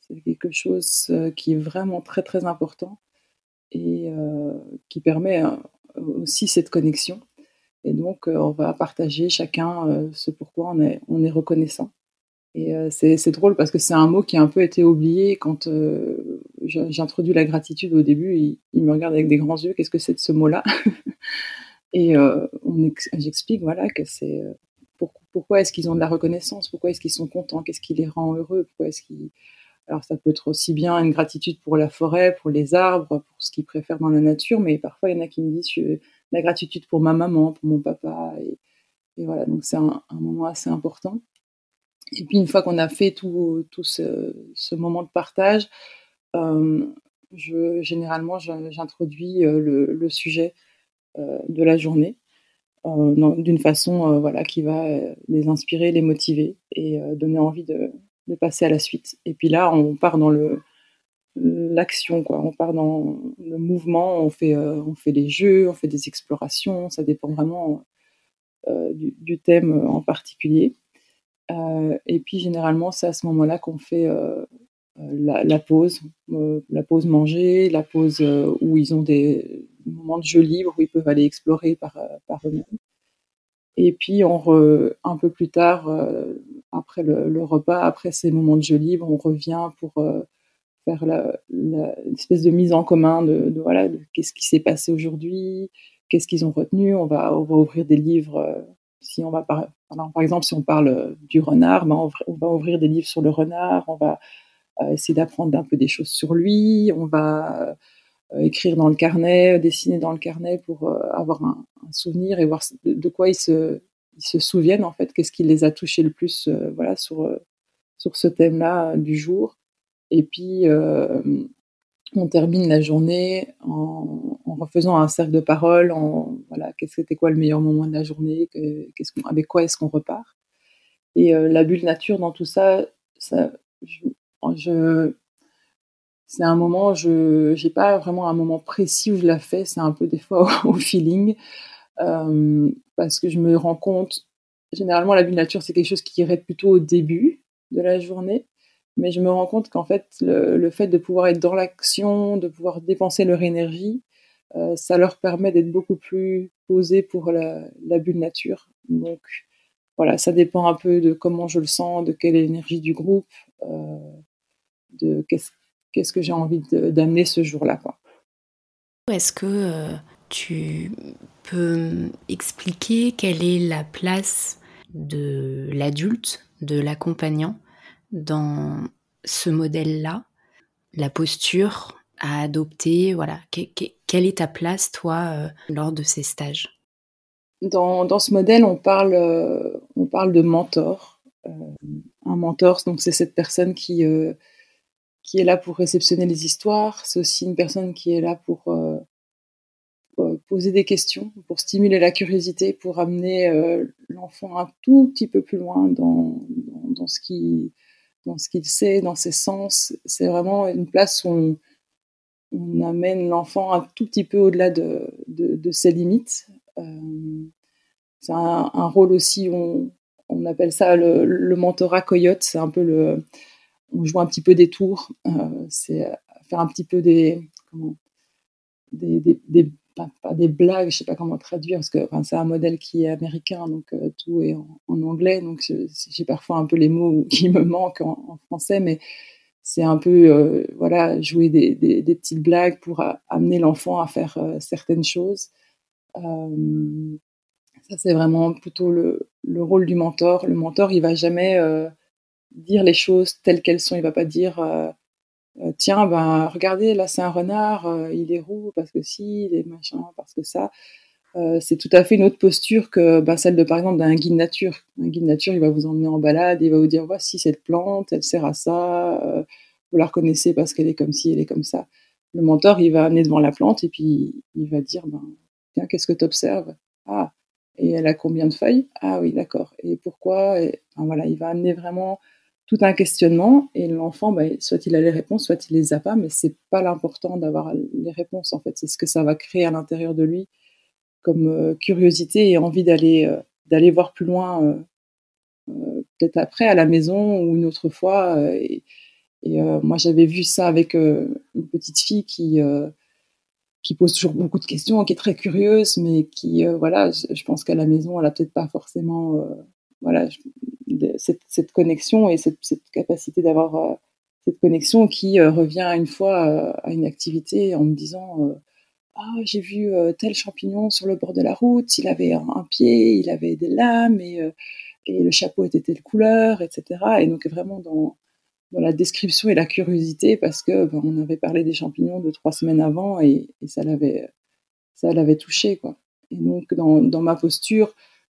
c'est quelque chose euh, qui est vraiment très très important et euh, qui permet aussi cette connexion. Et donc, on va partager chacun ce pourquoi on est, on est reconnaissant. Et c'est drôle parce que c'est un mot qui a un peu été oublié quand j'introduis la gratitude au début. Il, il, me regarde avec des grands yeux. Qu'est-ce que c'est de ce mot-là Et j'explique voilà que c'est pourquoi est-ce qu'ils ont de la reconnaissance Pourquoi est-ce qu'ils sont contents Qu'est-ce qui les rend heureux Pourquoi est-ce qu'ils alors ça peut être aussi bien une gratitude pour la forêt, pour les arbres, pour ce qu'ils préfèrent dans la nature, mais parfois il y en a qui me disent la gratitude pour ma maman, pour mon papa, et, voilà, donc c'est un, moment assez important. Et puis une fois qu'on a fait tout, tout ce, moment de partage, euh, je, généralement j'introduis le, sujet de la journée. D'une façon voilà, qui va les inspirer, les motiver et donner envie de, passer à la suite. Et puis là, on part dans le l'action, quoi. On part dans le mouvement, on fait, on fait des jeux, on fait des explorations, ça dépend vraiment du, du, thème en particulier. et puis généralement, c'est à ce moment-là qu'on fait la, la, pause, la pause manger, la pause où ils ont des moments de jeu libre où ils peuvent aller explorer par, par eux-mêmes. Et puis, on un peu plus tard, euh, après le, repas, après ces moments de jeu libre, on revient pour euh, faire l'espèce de mise en commun de, voilà, qu'est-ce qui s'est passé aujourd'hui, qu'est-ce qu'ils ont retenu. On va, ouvrir des livres. Euh, si on va par, par exemple, si on parle du renard, ben on, on, va ouvrir des livres sur le renard. On va essayer d'apprendre un peu des choses sur lui. On va euh, écrire dans le carnet, dessiner dans le carnet pour euh, avoir un, souvenir et voir de, quoi ils se, ils se souviennent en fait, qu'est-ce qui les a touchés le plus euh, voilà, sur, sur ce thème-là du jour. Et puis, on termine la journée en, refaisant un cercle de parole, en voilà, qu'est-ce que c'était quoi le meilleur moment de la journée, qu'est-ce qu'on, avec quoi est-ce qu'on repart. Et la bulle nature dans tout ça, ça je, c'est un moment, je n'ai pas vraiment un moment précis où je la fais, c'est un peu des fois au, feeling, euh, parce que je me rends compte, généralement la nature c'est quelque chose qui irait plutôt au début de la journée, mais je me rends compte qu'en fait le, fait de pouvoir être dans l'action, de pouvoir dépenser leur énergie, euh, ça leur permet d'être beaucoup plus posés pour la, la bulle nature. Donc voilà, ça dépend un peu de comment je le sens, de quelle est l'énergie du groupe, euh, de qu'est-ce qu'est-ce que j'ai envie d'amener ce jour-là. Est-ce que euh, tu peux expliquer quelle est la place de l'adulte, de l'accompagnant dans ce modèle-là, la posture à adopter, voilà, quelle est ta place toi euh, lors de ces stages? Dans, dans, ce modèle, on parle, euh, on parle de mentor. un mentor, donc c'est cette personne qui qui est là pour réceptionner les histoires. C'est aussi une personne qui est là pour euh, euh, poser des questions, pour stimuler la curiosité, pour amener euh, l'enfant un tout petit peu plus loin dans, dans, dans ce qu'il sait, dans ses sens. C'est vraiment une place où on, amène l'enfant un tout petit peu au-delà de, de, ses limites. C'est un, rôle aussi, on, on appelle ça le, le mentorat coyote. C'est un peu le, on joue un petit peu des tours. Euh, c'est faire un petit peu des, des, blagues, je sais pas comment traduire, parce que c'est un modèle qui est américain, donc euh, tout est en, anglais, donc j'ai parfois un peu les mots qui me manquent en, français, mais c'est un peu euh, voilà jouer des, petites blagues pour amener l'enfant à faire euh, certaines choses. ça c'est vraiment plutôt le, le, rôle du mentor. Le mentor, il va jamais dire les choses telles qu'elles sont. Il va pas dire euh, tiens, ben, regardez, là c'est un renard, euh, il est roux parce que si, il est machin parce que ça. Euh, c'est tout à fait une autre posture que ben, celle de par exemple d'un guide nature. Un guide nature, il va vous emmener en balade, il va vous dire voici cette plante, elle sert à ça, vous la reconnaissez parce qu'elle est comme ci, elle est comme ça. Le mentor, il va amener devant la plante et puis il va dire ben, tiens, qu'est-ce que tu observes Ah, et elle a combien de feuilles? Ah oui, d'accord. Et pourquoi? Et, voilà, il va amener vraiment tout un questionnement et l'enfant, bah, soit il a les réponses, soit il les a pas, mais c'est pas l'important d'avoir les réponses en fait, c'est ce que ça va créer à l'intérieur de lui comme euh, curiosité et envie d'aller euh, d'aller voir plus loin, euh, peut-être après à la maison ou une autre fois. et, moi j'avais vu ça avec une petite fille qui qui pose toujours beaucoup de questions, qui est très curieuse, mais qui voilà, je, pense qu'à la maison elle a peut-être pas forcément voilà cette, connexion et cette, capacité d'avoir euh, cette connexion qui euh, revient une fois euh, à une activité en me disant ah j'ai vu tel champignon sur le bord de la route, il avait un, pied, il avait des lames et, et, le chapeau était telle couleur, etc. Et donc vraiment dans, dans la description et la curiosité parce que ben, on avait parlé des champignons de trois semaines avant et, ça l'avait ça l'avait touché quoi. Et donc dans, dans ma posture,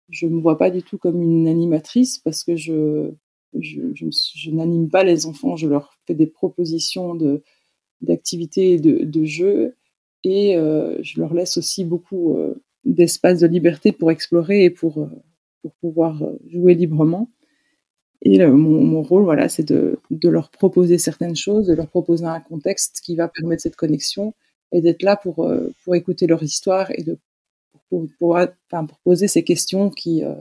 je ne me vois pas du tout comme une animatrice parce que je, je, n'anime pas les enfants, je leur fais des propositions de, d'activités de, de jeux et euh, je leur laisse aussi beaucoup euh, d'espace de liberté pour explorer et pour, euh, pour pouvoir jouer librement. Et mon, rôle, voilà, c'est de, de, leur proposer certaines choses, de leur proposer un contexte qui va permettre cette connexion et d'être là pour, pour écouter leur histoire et de pour, pour, poser ces questions qui, euh,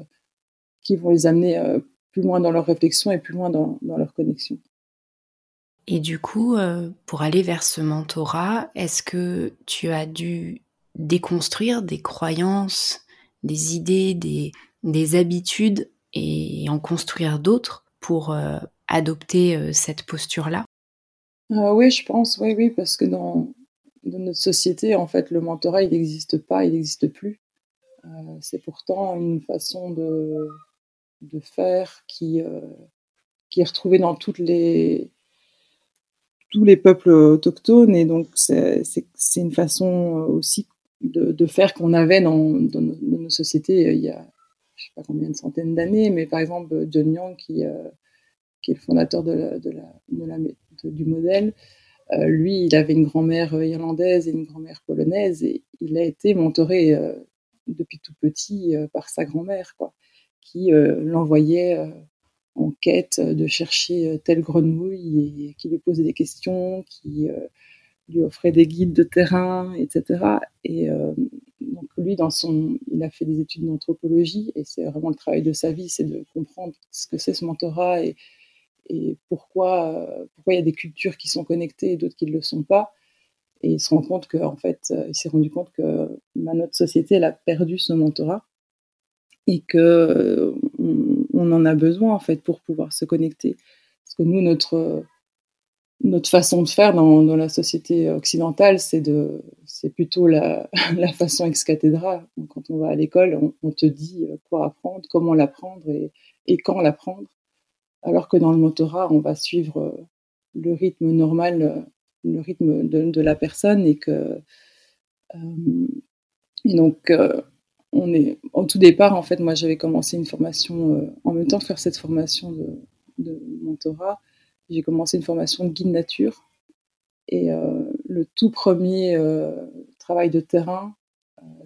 qui vont les amener euh, plus loin dans leur réflexion et plus loin dans, dans leur connexion. Et du coup, euh, pour aller vers ce mentorat, est-ce que tu as dû déconstruire des croyances, des idées, des, des habitudes et en construire d'autres pour adopter cette posture-là? Oui, je pense, oui, oui, parce que dans, dans notre société, en fait, le mentorat, il n'existe pas, il n'existe plus. Euh, c'est pourtant une façon de, de faire qui, euh, qui est retrouvée dans toutes les, tous les peuples autochtones. Et donc, c'est une façon aussi de, de faire qu'on avait dans, dans, nos, sociétés euh, il y a, je sais pas combien de centaines d'années, mais par exemple, John Young, qui, qui est le fondateur de de la, de la du modèle, euh, lui, il avait une grand-mère euh, irlandaise et une grand-mère polonaise et il a été mentoré euh, depuis tout petit par sa grand-mère, quoi, qui l'envoyait en quête de chercher telle grenouille et qui lui posait des questions, qui lui offrait des guides de terrain, etc. Et donc lui, dans son, il a fait des études d'anthropologie et c'est vraiment le travail de sa vie, c'est de comprendre ce que c'est ce mentorat et, et pourquoi, euh, pourquoi il y a des cultures qui sont connectées et d'autres qui ne le sont pas. Et il se rend compte que, en fait, euh, il s'est rendu compte que bah, notre société, a perdu ce mentorat et que euh, on, en a besoin, en fait, pour pouvoir se connecter. Parce que nous, notre, notre façon de faire dans, la société occidentale, c'est de, c'est plutôt la, façon ex cathedra. quand on va à l'école, on, te dit quoi apprendre, comment l'apprendre et quand l'apprendre alors que dans le motorat, on va suivre euh, le rythme normal, euh, le rythme de, la personne et que euh, donc on est au tout départ en fait moi j'avais commencé une formation en même temps de faire cette formation de, de mentorat j'ai commencé une formation de guide nature. Et le tout premier travail de terrain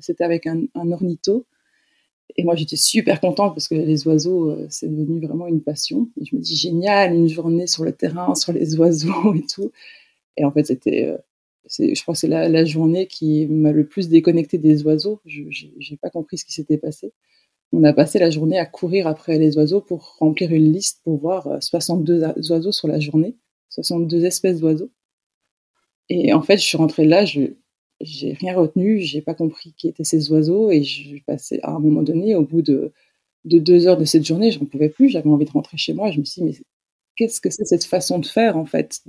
c'était avec un, un ornitho Et moi, j'étais super contente parce que les oiseaux, euh, c'est devenu vraiment une passion. Je me dis, génial, une journée sur le terrain, sur les oiseaux et tout. Et en fait, c'était, euh, je crois que c'est la, journée qui m'a le plus déconnecté des oiseaux. Je n'ai pas compris ce qui s'était passé. On a passé la journée à courir après les oiseaux pour remplir une liste pour voir 62 euh, oiseaux sur la journée, 62 espèces d'oiseaux. Et en fait, je suis rentrée là, je, j'ai rien retenu, j'ai pas compris qui étaient ces oiseaux et je passais à un moment donné, au bout de, de deux heures de cette journée, j'en pouvais plus, j'avais envie de rentrer chez moi. je me suis dit, mais qu'est-ce que c'est cette façon de faire en fait,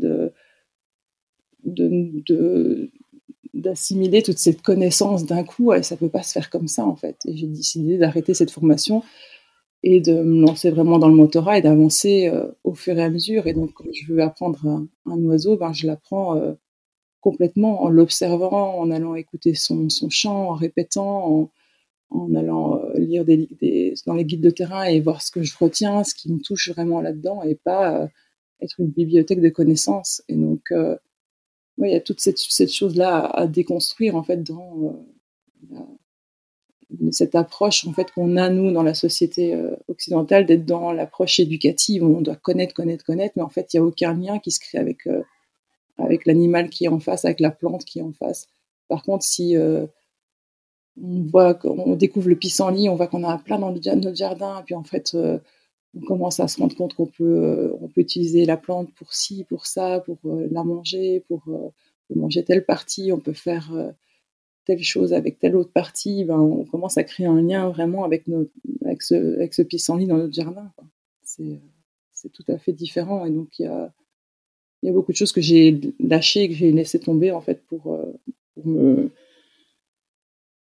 d'assimiler toute cette connaissance d'un coup ça peut pas se faire comme ça en fait. J'ai décidé d'arrêter cette formation et de me lancer vraiment dans le motorat et d'avancer euh, au fur et à mesure. Et donc, quand je veux apprendre un, oiseau, ben, je l'apprends euh, complètement en l'observant, en allant écouter son, son chant, en répétant, en, allant euh, lire dans les guides de terrain et voir ce que je retiens, ce qui me touche vraiment là-dedans, et pas euh, être une bibliothèque de connaissances. Et donc, euh, il y a toute cette, cette chose-là à, déconstruire en fait dans cette approche en fait qu'on a nous dans la société occidentale d'être dans l'approche éducative où on doit connaître, connaître, connaître, mais en fait il n'y a aucun lien qui se crée avec avec l'animal qui est en face, avec la plante qui est en face. Par contre, si euh, on voit on découvre le pissenlit, on voit qu'on a plein dans notre jardin, et puis en fait, euh, on commence à se rendre compte qu'on peut, euh, on peut utiliser la plante pour ci, pour ça, pour la manger, pour manger telle partie, on peut faire telle chose avec telle autre partie. Ben, on commence à créer un lien vraiment avec, notre, avec, ce, avec ce pissenlit dans notre jardin. C'est tout à fait différent. Et donc, il y a il y a beaucoup de choses que j'ai lâchées que j'ai laissé tomber en fait pour, euh,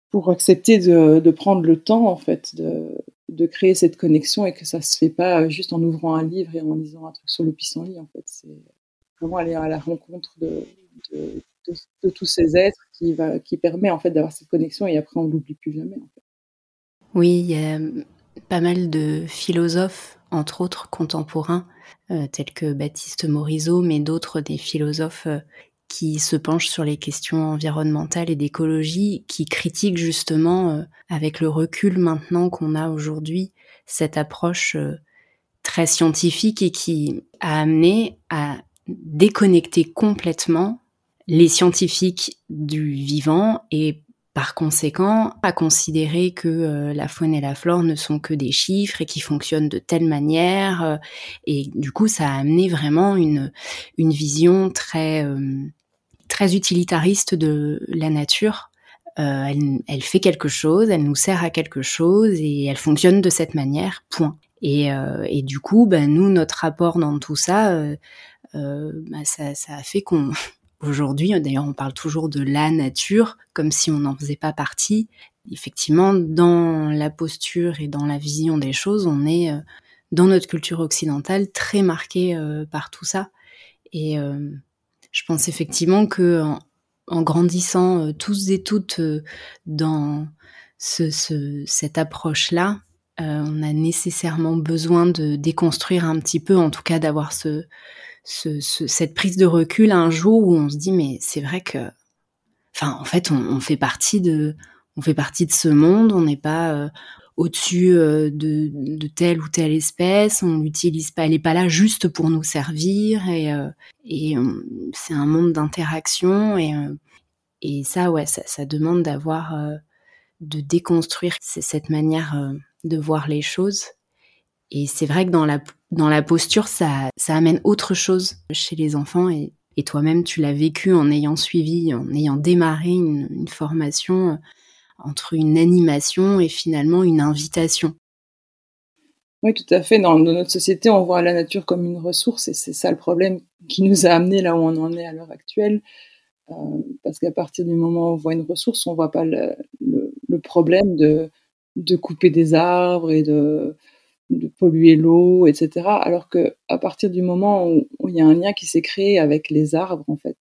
pour accepter de, de, prendre le temps en fait de, de, créer cette connexion et que ça se fait pas juste en ouvrant un livre et en lisant un truc sur le pissenlit en fait c'est vraiment aller à la rencontre de, de, tous ces êtres qui va qui permet en fait d'avoir cette connexion et après on l'oublie plus jamais en fait. Oui, il y a pas mal de philosophes entre autres contemporains tels que Baptiste Morisot, mais d'autres des philosophes euh, qui se penchent sur les questions environnementales et d'écologie, qui critiquent justement, euh, avec le recul maintenant qu'on a aujourd'hui, cette approche très scientifique et qui a amené à déconnecter complètement les scientifiques du vivant et par conséquent, à considérer que euh, la faune et la flore ne sont que des chiffres et qui fonctionnent de telle manière. Euh, et du coup, ça a amené vraiment une, une vision très, euh, très utilitariste de la nature. Elle, elle, fait quelque chose, elle nous sert à quelque chose et elle fonctionne de cette manière, point. Et, et du coup, ben, nous, notre rapport dans tout ça, ben, ça, ça a fait qu'on Aujourd'hui, d'ailleurs, on parle toujours de la nature comme si on n'en faisait pas partie. Effectivement, dans la posture et dans la vision des choses, on est euh, dans notre culture occidentale très marqué euh, par tout ça. Et euh, je pense effectivement que en, grandissant tous et toutes dans ce, cette approche-là, on a nécessairement besoin de déconstruire un petit peu, en tout cas d'avoir ce, cette prise de recul un jour où on se dit mais c'est vrai que, enfin en fait on, fait partie de, on fait partie de ce monde, on n'est pas euh, au-dessus euh, de, telle ou telle espèce, on l'utilise pas, elle n'est pas là juste pour nous servir et, euh, et c'est un monde d'interaction et, et ça ouais ça, ça demande d'avoir de déconstruire cette manière de voir les choses et c'est vrai que dans la, dans la posture, ça, amène autre chose chez les enfants. Et, toi-même, tu l'as vécu en ayant suivi, en ayant démarré une, formation euh, entre une animation et finalement une invitation. Oui, tout à fait. Dans, notre société, on voit la nature comme une ressource et c'est ça le problème qui nous a amené là où on en est à l'heure actuelle. Euh, parce qu'à partir du moment où on voit une ressource, on voit pas le, le, le problème de, de couper des arbres et de, de polluer l'eau, etc. Alors que à partir du moment où, il y a un lien qui s'est créé avec les arbres, en fait,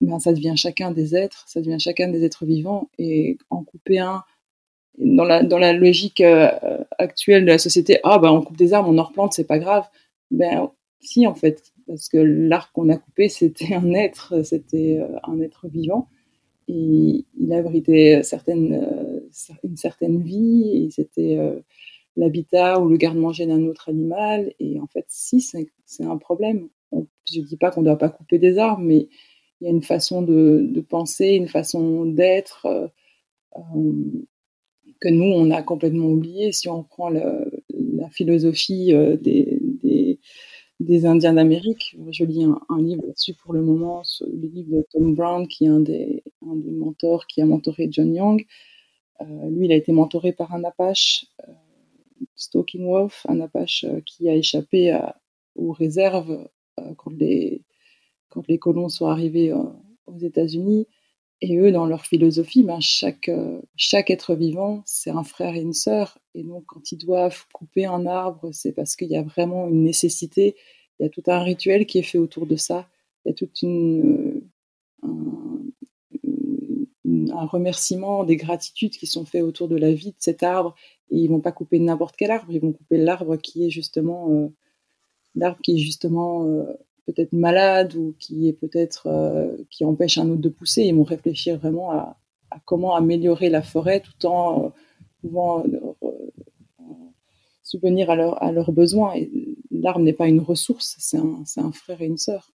ben ça devient chacun des êtres, ça devient chacun des êtres vivants. Et en couper un, dans la, dans la logique euh, actuelle de la société, ah ben on coupe des arbres, on en replante, c'est pas grave. Ben si en fait, parce que l'arbre qu'on a coupé, c'était un être, c'était euh, un être vivant. Et il abritait certaines, euh, une certaine vie et c'était l'habitat ou le garde-manger d'un autre animal. Et en fait, si, c'est un problème. je ne dis pas qu'on ne doit pas couper des arbres, mais il y a une façon de, penser, une façon d'être que nous, on a complètement oublié. Si on prend la philosophie des, des Indiens d'Amérique. Je lis un, livre là-dessus pour le moment, le livre de Tom Brown, qui est un des, mentors qui a mentoré John Young. Euh, lui, il a été mentoré par un Apache, euh, Stalking Wolf, un Apache euh, qui a échappé aux réserves quand, les, quand les colons sont arrivés aux États-Unis. Et eux, dans leur philosophie, ben, chaque, chaque être vivant, c'est un frère et une sœur. Et donc, quand ils doivent couper un arbre, c'est parce qu'il y a vraiment une nécessité. Il y a tout un rituel qui est fait autour de ça. Il y a tout un, un, remerciement, des gratitudes qui sont faits autour de la vie de cet arbre. Et ils vont pas couper n'importe quel arbre, ils vont couper l'arbre qui est justement euh, l'arbre qui est justement euh, peut-être malade ou qui est peut-être euh, qui empêche un autre de pousser. Ils vont réfléchir vraiment à, comment améliorer la forêt tout en pouvant subvenir à, leurs besoins. Et l'arbre n'est pas une ressource, c'est un, frère et une sœur.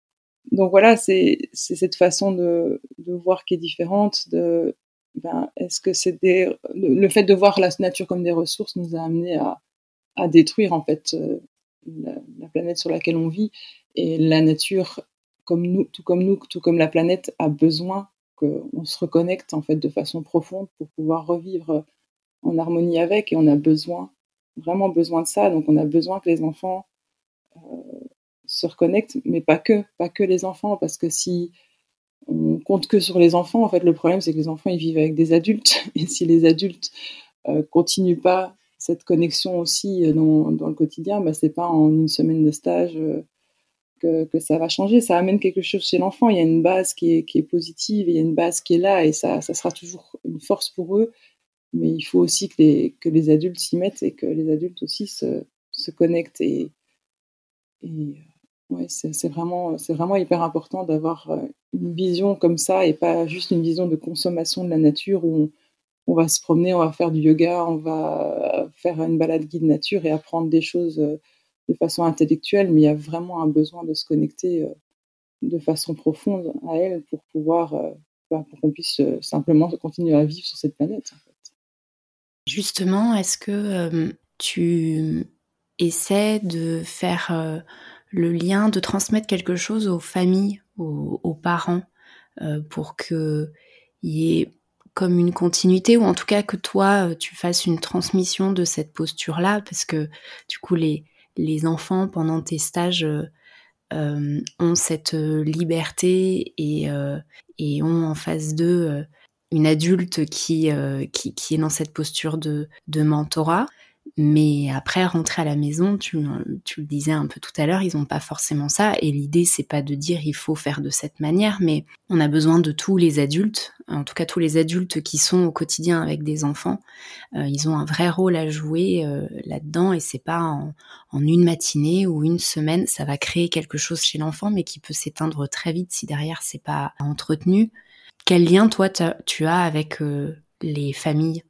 Donc voilà, c'est cette façon de, voir qui est différente. Ben, est-ce que c'est le, fait de voir la nature comme des ressources nous a amené à, détruire en fait la, la, planète sur laquelle on vit et la nature, tout comme nous, tout comme la planète, a besoin qu'on se reconnecte en fait de façon profonde pour pouvoir revivre en harmonie avec. Et on a besoin, vraiment besoin de ça. Donc on a besoin que les enfants euh, se reconnectent, mais pas que, pas que les enfants, parce que si on compte que sur les enfants, en fait, le problème c'est que les enfants ils vivent avec des adultes, et si les adultes euh, continuent pas cette connexion aussi dans, dans le quotidien, bah, c'est pas en une semaine de stage euh, que, ça va changer. Ça amène quelque chose chez l'enfant. Il y a une base qui est, positive, il y a une base qui est là et ça, sera toujours une force pour eux. Mais il faut aussi que les, que les adultes s'y mettent et que les adultes aussi se, connectent. Et, et euh, ouais, c'est vraiment, vraiment hyper important d'avoir euh, une vision comme ça et pas juste une vision de consommation de la nature où on, va se promener, on va faire du yoga, on va faire une balade guide nature et apprendre des choses euh, de façon intellectuelle, mais il y a vraiment un besoin de se connecter euh, de façon profonde à elle pour pouvoir, bah, pour qu'on puisse simplement continuer à vivre sur cette planète. Justement, est-ce que tu essaies de faire le lien, de transmettre quelque chose aux familles, aux, parents, pour qu'il y ait comme une continuité, ou en tout cas que toi, tu fasses une transmission de cette posture-là, parce que du coup, les, les enfants pendant tes stages euh, euh, ont cette euh, liberté et, et, ont en face d'eux une adulte qui, qui, est dans cette posture de, de mentorat. Mais après, rentrer à la maison, tu, le disais un peu tout à l'heure, ils n'ont pas forcément ça. Et l'idée, c'est pas de dire il faut faire de cette manière, mais on a besoin de tous les adultes, en tout cas tous les adultes qui sont au quotidien avec des enfants. Euh, ils ont un vrai rôle à jouer euh, là-dedans et c'est pas en, en, une matinée ou une semaine, ça va créer quelque chose chez l'enfant, mais qui peut s'éteindre très vite si derrière c'est pas entretenu. Quel lien toi tu as avec euh, les familles?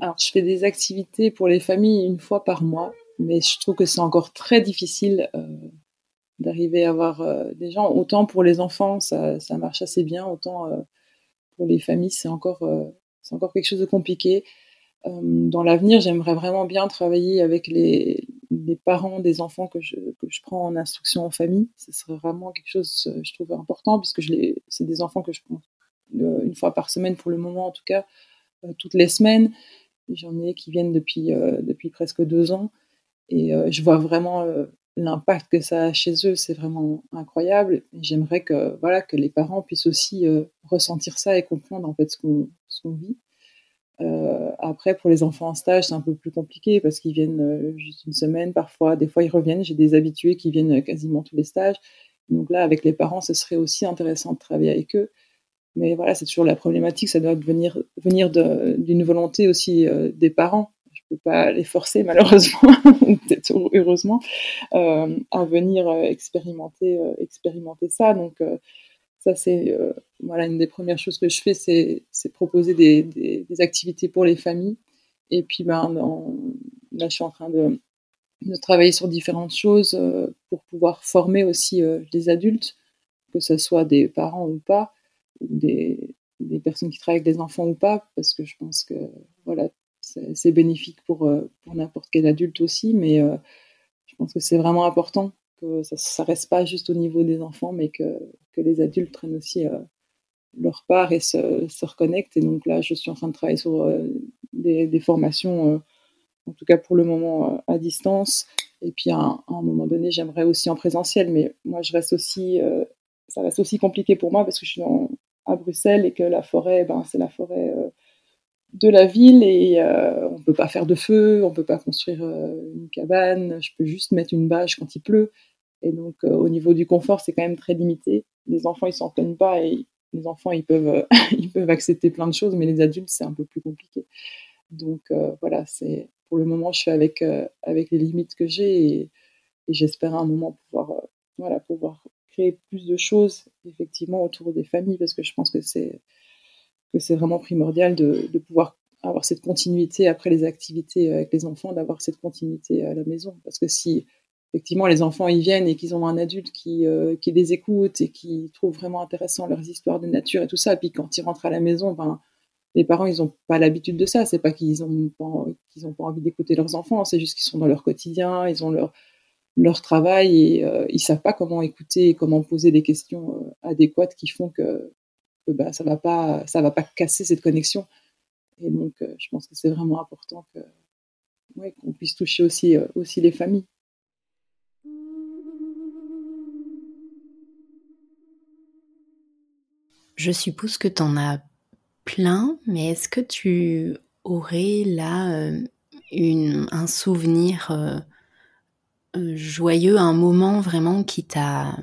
Alors, je fais des activités pour les familles une fois par mois, mais je trouve que c'est encore très difficile euh, d'arriver à avoir euh, des gens. Autant pour les enfants, ça, ça marche assez bien, autant euh, pour les familles, c'est encore, encore quelque chose de compliqué. Dans l'avenir, j'aimerais vraiment bien travailler avec les, les parents des enfants que je, que je prends en instruction en famille. Ce serait vraiment quelque chose, je trouve, important, puisque c'est des enfants que je prends une fois par semaine pour le moment, en tout cas, toutes les semaines. J'en ai qui viennent depuis, euh, depuis presque deux ans. Et euh, je vois vraiment euh, l'impact que ça a chez eux. C'est vraiment incroyable. J'aimerais que, voilà, que les parents puissent aussi ressentir ça et comprendre en fait ce qu'on vit. Euh, après, pour les enfants en stage, c'est un peu plus compliqué parce qu'ils viennent juste une semaine, parfois, des fois ils reviennent. J'ai des habitués qui viennent quasiment tous les stages. Donc là, avec les parents, ce serait aussi intéressant de travailler avec eux. Mais voilà, c'est toujours la problématique, ça doit venir, venir d'une volonté aussi euh, des parents. Je ne peux pas les forcer, malheureusement, ou peut-être heureusement, euh, à venir euh, expérimenter, expérimenter ça. Donc, ça c'est voilà une des premières choses que je fais, c'est proposer des, activités pour les familles. Et puis ben, là, je suis en train de, de travailler sur différentes choses pour pouvoir former aussi les adultes, que ce soit des parents ou pas, des, des personnes qui travaillent avec des enfants ou pas, parce que je pense que voilà, c'est bénéfique pour, pour n'importe quel adulte aussi, mais je pense que c'est vraiment important que ça ne reste pas juste au niveau des enfants, mais que, que les adultes prennent aussi leur part et se, se, reconnectent. Et donc là, je suis en train de travailler sur euh, des, formations, euh, en tout cas pour le moment, euh, à distance. Et puis à un, un moment donné, j'aimerais aussi en présentiel, mais moi, je reste aussi, ça reste aussi compliqué pour moi parce que je suis à Bruxelles et que la forêt, ben, c'est la forêt de la ville et on ne peut pas faire de feu, on ne peut pas construire une cabane, je peux juste mettre une bâche quand il pleut. Et donc, au niveau du confort, c'est quand même très limité. Les enfants, ils s'en plaignent pas et les enfants, ils peuvent, euh, ils peuvent accepter plein de choses, mais les adultes, c'est un peu plus compliqué. Donc euh, voilà, c'est pour le moment, je fais avec, euh, avec les limites que j'ai et, j'espère à un moment pouvoir, voilà, pouvoir plus de choses effectivement autour des familles parce que je pense que c'est que c'est vraiment primordial de, pouvoir avoir cette continuité après les activités avec les enfants, d'avoir cette continuité à la maison. Parce que si effectivement les enfants y viennent et qu'ils ont un adulte qui, euh, qui les écoute et qui trouve vraiment intéressant leurs histoires de nature et tout ça, puis quand ils rentrent à la maison, ben, les parents, ils n'ont pas l'habitude de ça. C'est pas qu'ils n'ont pas, qu'ils ont pas envie d'écouter leurs enfants, c'est juste qu'ils sont dans leur quotidien, ils ont leur, leur travail et euh, ils savent pas comment écouter et comment poser des questions euh, adéquates qui font que, que bah, ça va pas, ça va pas casser cette connexion. Et donc, je pense que c'est vraiment important que, ouais, qu'on puisse toucher aussi, aussi les familles. Je suppose que tu en as plein, mais est-ce que tu aurais là euh, un souvenir euh, euh, joyeux, un moment vraiment qui t'a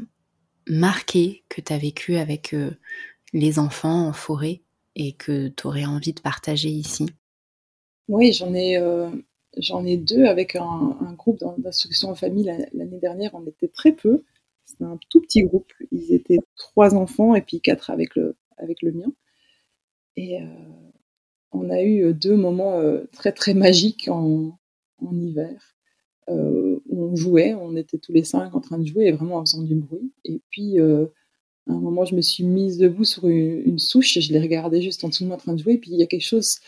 marqué, que tu as vécu avec les enfants en forêt et que tu aurais envie de partager ici? Oui, j'en ai, j'en ai deux avec un, groupe d'instruction en famille l'année dernière. On était très peu. C'était un tout petit groupe. Ils étaient trois enfants et puis quatre avec le, avec le mien. Et euh, on a eu deux moments euh, très très magiques en, hiver. Euh, on jouait, on était tous les cinq en train de jouer et vraiment en faisant du bruit. Et puis à un moment, je me suis mise debout sur une, souche et je les regardais juste en dessous de moi en train de jouer. Et puis il y a quelque chose,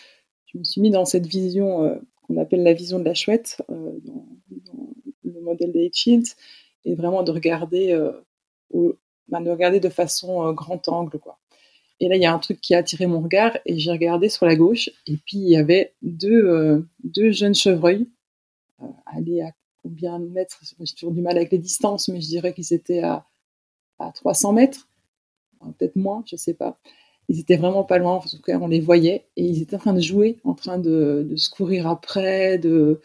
je me suis mis dans cette vision qu'on appelle la vision de la chouette dans, le modèle des Hitchens et vraiment de regarder, euh, bah, de regarder de façon euh, grand angle, quoi. Et là, il y a un truc qui a attiré mon regard et j'ai regardé sur la gauche et puis il y avait deux, euh, deux jeunes chevreuils. aller à combien de mètres J'ai toujours du mal avec les distances, mais je dirais qu'ils étaient à, à 300 mètres, peut-être moins, je sais pas. Ils étaient vraiment pas loin, en tout cas on les voyait et ils étaient en train de jouer, en train de, de se courir après, de,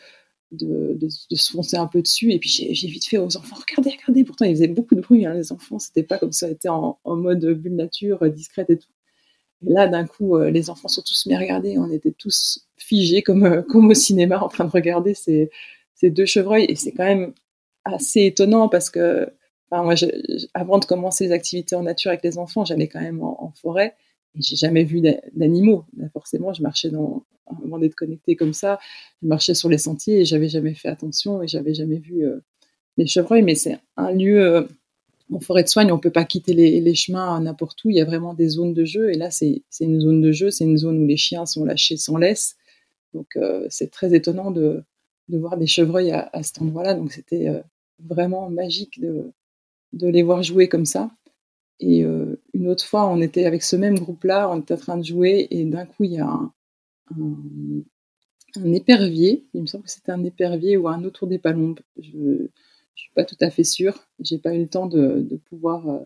de, de, se foncer un peu dessus. Et puis j'ai vite fait aux enfants, regardez, regardez. Pourtant, ils faisaient beaucoup de bruit, hein, les enfants. C'était pas comme ça, était en, en mode bulle nature, euh, discrète et tout. Et là, d'un coup, euh, les enfants sont tous mis à regarder. On était tous figés comme, euh, comme au cinéma en train de regarder ces, deux chevreuils. Et c'est quand même assez étonnant parce que, enfin, moi, avant de commencer les activités en nature avec les enfants, j'allais quand même en, forêt et j'ai jamais vu d'animaux. Forcément, je marchais dans, avant d'être connecté comme ça, je marchais sur les sentiers et j'avais jamais fait attention et j'avais jamais vu euh, les chevreuils. Mais c'est un lieu euh, en forêt de soigne, on peut pas quitter les, les chemins n'importe où. Il y a vraiment des zones de jeu et là, c'est une zone de jeu, c'est une zone où les chiens sont lâchés sans laisse. Donc, euh, c'est très étonnant de, de, voir des chevreuils à, cet endroit-là. Donc, c'était vraiment magique de, les voir jouer comme ça. Et euh, une autre fois, on était avec ce même groupe-là, on était en train de jouer, et d'un coup, il y a un, épervier, il me semble que c'était un épervier ou un autour des palombes. Je ne suis pas tout à fait sûre, j'ai pas eu le temps de, de pouvoir euh,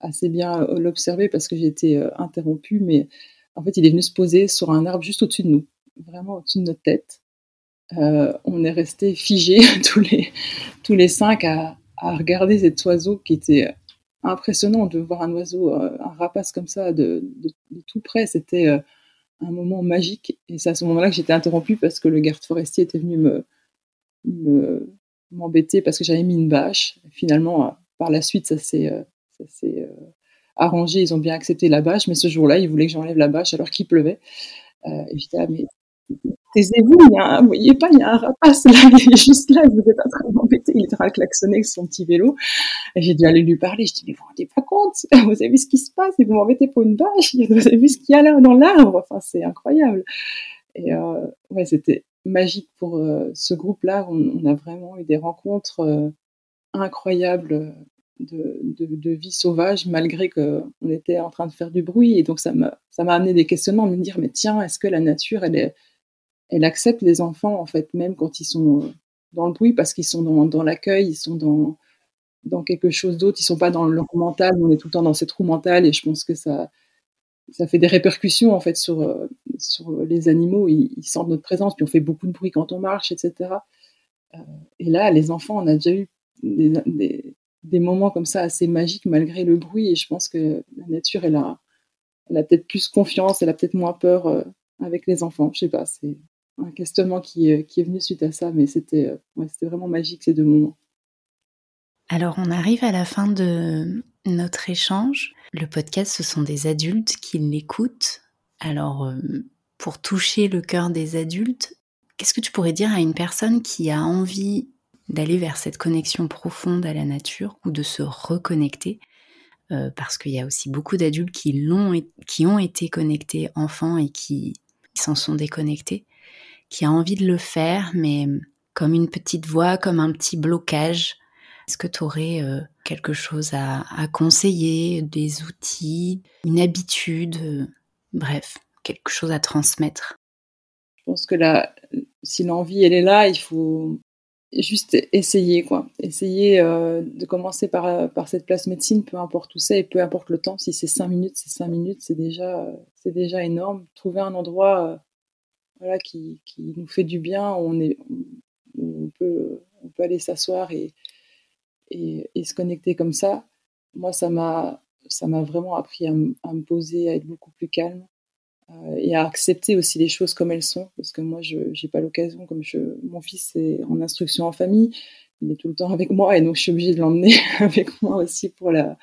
assez bien euh, l'observer parce que j'ai été interrompue, mais en fait, il est venu se poser sur un arbre juste au-dessus de nous, vraiment au-dessus de notre tête. Euh, on est resté figés tous les, tous les cinq à, à regarder cet oiseau qui était impressionnant de voir un oiseau, euh, un rapace comme ça de, tout près. C'était euh, un moment magique. Et c'est à ce moment-là que j'étais interrompue parce que le garde forestier était venu me, m'embêter parce que j'avais mis une bâche. Finalement, par la suite, ça s'est, arrangé, ils ont bien accepté la bâche, mais ce jour-là, ils voulaient que j'enlève la bâche alors qu'il pleuvait. Et j'étais mais taisez-vous, vous voyez pas, il y a un rapace là, il est juste là, vous êtes en train de m'embêter, il est en train de klaxonner avec son petit vélo. J'ai dû aller lui parler, je dis, mais vous vous rendez pas compte, vous avez vu ce qui se passe, et vous m'embêtez pour une bâche, vous avez vu ce qu'il y a là dans l'arbre, enfin, c'est incroyable. Et euh, ouais, c'était magique pour euh, ce groupe-là, on, a vraiment eu des rencontres euh, incroyables de, de, de, vie sauvage malgré qu'on était en train de faire du bruit. Et donc, ça m'a, ça m'a amené des questionnements, me dire, mais tiens, est-ce que la nature, elle, est, elle accepte les enfants, en fait, même quand ils sont dans le bruit, parce qu'ils sont dans, l'accueil, ils sont dans, dans quelque chose d'autre, ils sont pas dans leur mental, on est tout le temps dans ces trous mentaux, et je pense que ça, ça fait des répercussions, en fait, sur, sur les animaux. Ils, sentent notre présence, puis on fait beaucoup de bruit quand on marche, etc. Euh, et là, les enfants, on a déjà eu des, des, moments comme ça assez magiques malgré le bruit. Et je pense que la nature, elle a, elle a peut-être plus confiance, elle a peut-être moins peur euh, avec les enfants. Je sais pas, c'est un questionnement qui, euh, qui, est venu suite à ça, mais c'était euh, ouais, vraiment magique ces deux moments. Alors on arrive à la fin de notre échange. Le podcast, ce sont des adultes qui l'écoutent. Alors pour toucher le cœur des adultes, qu'est-ce que tu pourrais dire à une personne qui a envie d'aller vers cette connexion profonde à la nature ou de se reconnecter, euh, parce qu'il y a aussi beaucoup d'adultes qui, qui ont été connectés enfants et qui, s'en sont déconnectés, qui a envie de le faire, mais comme une petite voix, comme un petit blocage. Est-ce que tu aurais euh, quelque chose à, conseiller, des outils, une habitude, euh, bref, quelque chose à transmettre? Je pense que là, si l'envie elle est là, il faut juste essayer quoi. Essayer euh, de commencer par, cette place médecine peu importe où c'est et peu importe le temps. Si c'est cinq minutes c'est cinq minutes c'est déjà c'est déjà énorme. Trouver un endroit voilà qui, qui, nous fait du bien on est on peut on peut aller s'asseoir et, et, se connecter comme ça moi ça m'a ça m'a vraiment appris à, me poser à être beaucoup plus calme euh, et à accepter aussi les choses comme elles sont, parce que moi, je n'ai pas l'occasion, comme je, mon fils est en instruction en famille, il est tout le temps avec moi, et donc je suis obligée de l'emmener avec moi aussi pour la,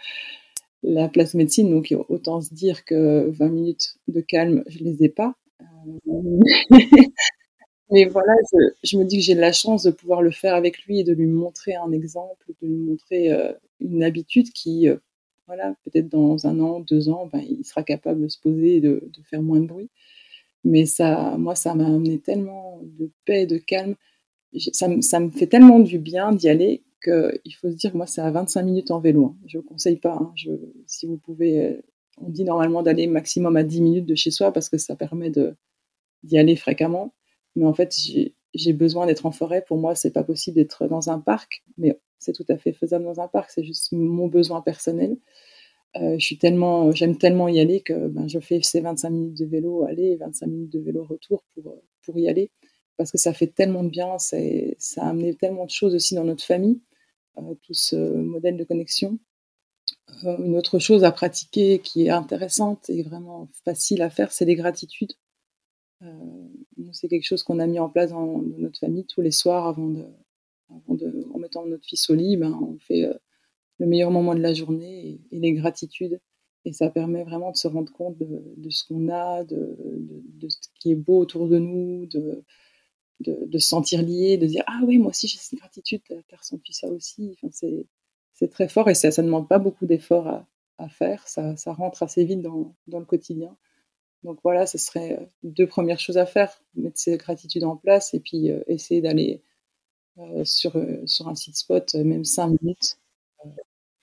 la place médecine, donc autant se dire que 20 minutes de calme, je les ai pas. Mais voilà, je, me dis que j'ai de la chance de pouvoir le faire avec lui et de lui montrer un exemple, de lui montrer euh, une habitude qui, euh, voilà, peut-être dans un an, deux ans, ben, il sera capable de se poser et de, de faire moins de bruit. Mais ça, moi, ça m'a amené tellement de paix, de calme. Ça, ça, me fait tellement du bien d'y aller qu'il faut se dire, moi, c'est à 25 minutes en vélo. Hein. Je ne conseille pas. Hein. Je, si vous pouvez, euh, on dit normalement d'aller maximum à 10 minutes de chez soi parce que ça permet d'y aller fréquemment. Mais en fait, j'ai besoin d'être en forêt. Pour moi, c'est pas possible d'être dans un parc. Mais c'est tout à fait faisable dans un parc, c'est juste mon besoin personnel. Euh, je suis tellement, j'aime tellement y aller que ben, je fais ces 25 minutes de vélo aller, 25 minutes de vélo retour pour, pour y aller, parce que ça fait tellement de bien, ça a amené tellement de choses aussi dans notre famille, euh, tout ce modèle de connexion. Euh, une autre chose à pratiquer qui est intéressante et vraiment facile à faire, c'est les gratitudes. Euh, c'est quelque chose qu'on a mis en place dans, notre famille tous les soirs avant de, de, en mettant notre fils au lit, ben, on fait euh, le meilleur moment de la journée et, les gratitudes. Et ça permet vraiment de se rendre compte de, ce qu'on a, de, de, ce qui est beau autour de nous, de, de, se sentir lié, de dire Ah oui, moi aussi j'ai cette gratitude, t'as ressenti ça aussi. Enfin, c'est très fort et ça ne demande pas beaucoup d'efforts à, à, faire. Ça, ça, rentre assez vite dans, dans le quotidien. Donc voilà, ce serait deux premières choses à faire mettre ces gratitudes en place et puis euh, essayer d'aller euh, sur, euh, sur un site spot, euh, même 5 minutes,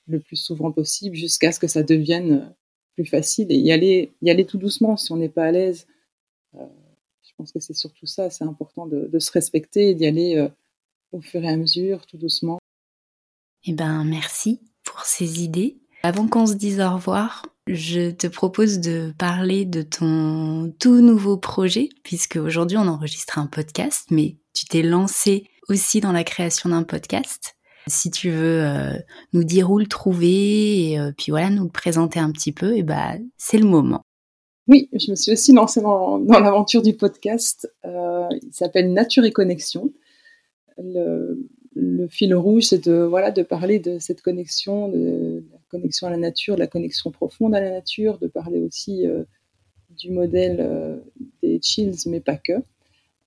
le plus souvent possible, jusqu'à ce que ça devienne plus facile et y aller, y aller tout doucement si on n'est pas à l'aise. je pense que c'est surtout ça, c'est important de, de, se respecter et d'y aller au fur et à mesure, tout doucement. Eh ben, merci pour ces idées. Avant qu'on se dise au revoir, je te propose de parler de ton tout nouveau projet, puisque aujourd'hui on enregistre un podcast, mais tu t'es lancé aussi dans la création d'un podcast. Si tu veux euh, nous dire où le trouver et euh, puis voilà nous le présenter un petit peu, et bah c'est le moment. Oui, je me suis aussi lancée dans, l'aventure du podcast. Euh, il s'appelle Nature et Connexion. Le, fil rouge, c'est de voilà de parler de cette connexion, de, connexion à la nature, la connexion profonde à la nature, de parler aussi du modèle des chills, mais pas que.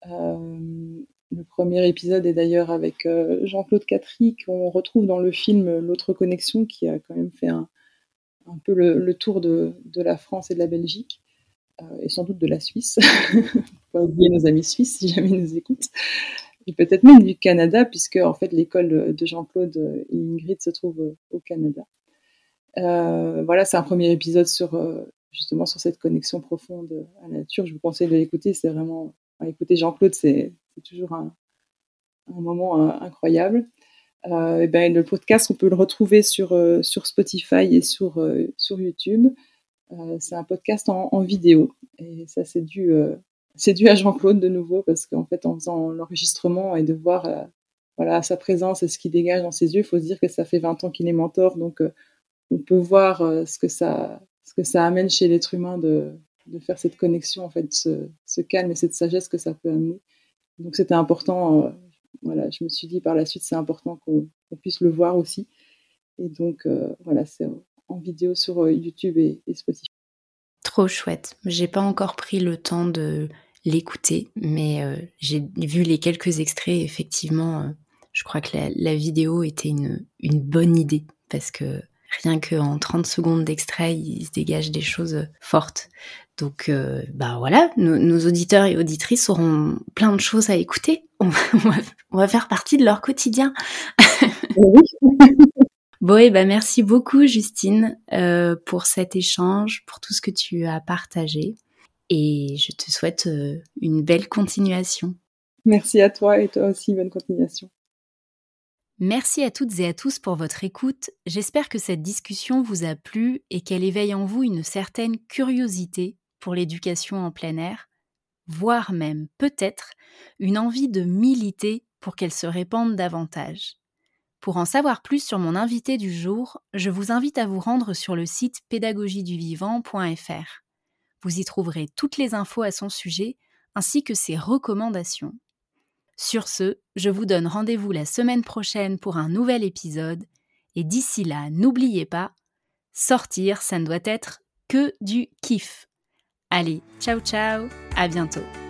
le premier épisode est d'ailleurs avec Jean-Claude Catry, qu'on retrouve dans le film L'autre connexion, qui a quand même fait un, un peu le, tour de, la France et de la Belgique, et sans doute de la Suisse. pas oublier nos amis suisses si jamais ils nous écoutent et peut-être même du Canada, puisque en fait l'école de Jean-Claude et Ingrid se trouve au Canada. Euh, voilà, c'est un premier épisode sur euh, justement sur cette connexion profonde à la nature. Je vous conseille de l'écouter. C'est vraiment, écouter Jean-Claude, c'est toujours un, moment euh, incroyable. et ben, le podcast, on peut le retrouver sur, sur Spotify et sur, sur YouTube. c'est un podcast en, vidéo. Et ça, c'est dû c'est dû à Jean-Claude de nouveau parce qu'en fait, en faisant l'enregistrement et de voir voilà sa présence et ce qu'il dégage dans ses yeux, il faut se dire que ça fait 20 ans qu'il est mentor, donc on peut voir euh, ce que ça ce que ça amène chez l'être humain de, de, faire cette connexion, en fait, ce, ce, calme et cette sagesse que ça peut amener. Donc c'était important. voilà, je me suis dit par la suite, c'est important qu'on puisse le voir aussi. Et donc voilà, c'est en vidéo sur YouTube et, Spotify. Trop chouette. J'ai pas encore pris le temps de l'écouter, mais euh, j'ai vu les quelques extraits. Effectivement, euh, je crois que la, vidéo était une, une, bonne idée parce que rien qu'en 30 secondes d'extrait, il se dégage des choses fortes. Donc, euh, bah voilà, nos, auditeurs et auditrices auront plein de choses à écouter. On va, faire partie de leur quotidien. Bon, et bah merci beaucoup Justine pour cet échange, pour tout ce que tu as partagé et je te souhaite euh, une belle continuation. Merci à toi et toi aussi, bonne continuation. Merci à toutes et à tous pour votre écoute. J'espère que cette discussion vous a plu et qu'elle éveille en vous une certaine curiosité pour l'éducation en plein air, voire même peut-être une envie de militer pour qu'elle se répande davantage. Pour en savoir plus sur mon invité du jour, je vous invite à vous rendre sur le site pédagogieduvivant.fr. Vous y trouverez toutes les infos à son sujet ainsi que ses recommandations. Sur ce, je vous donne rendez-vous la semaine prochaine pour un nouvel épisode et d'ici là, n'oubliez pas, sortir, ça ne doit être que du kiff. Allez, ciao ciao, à bientôt.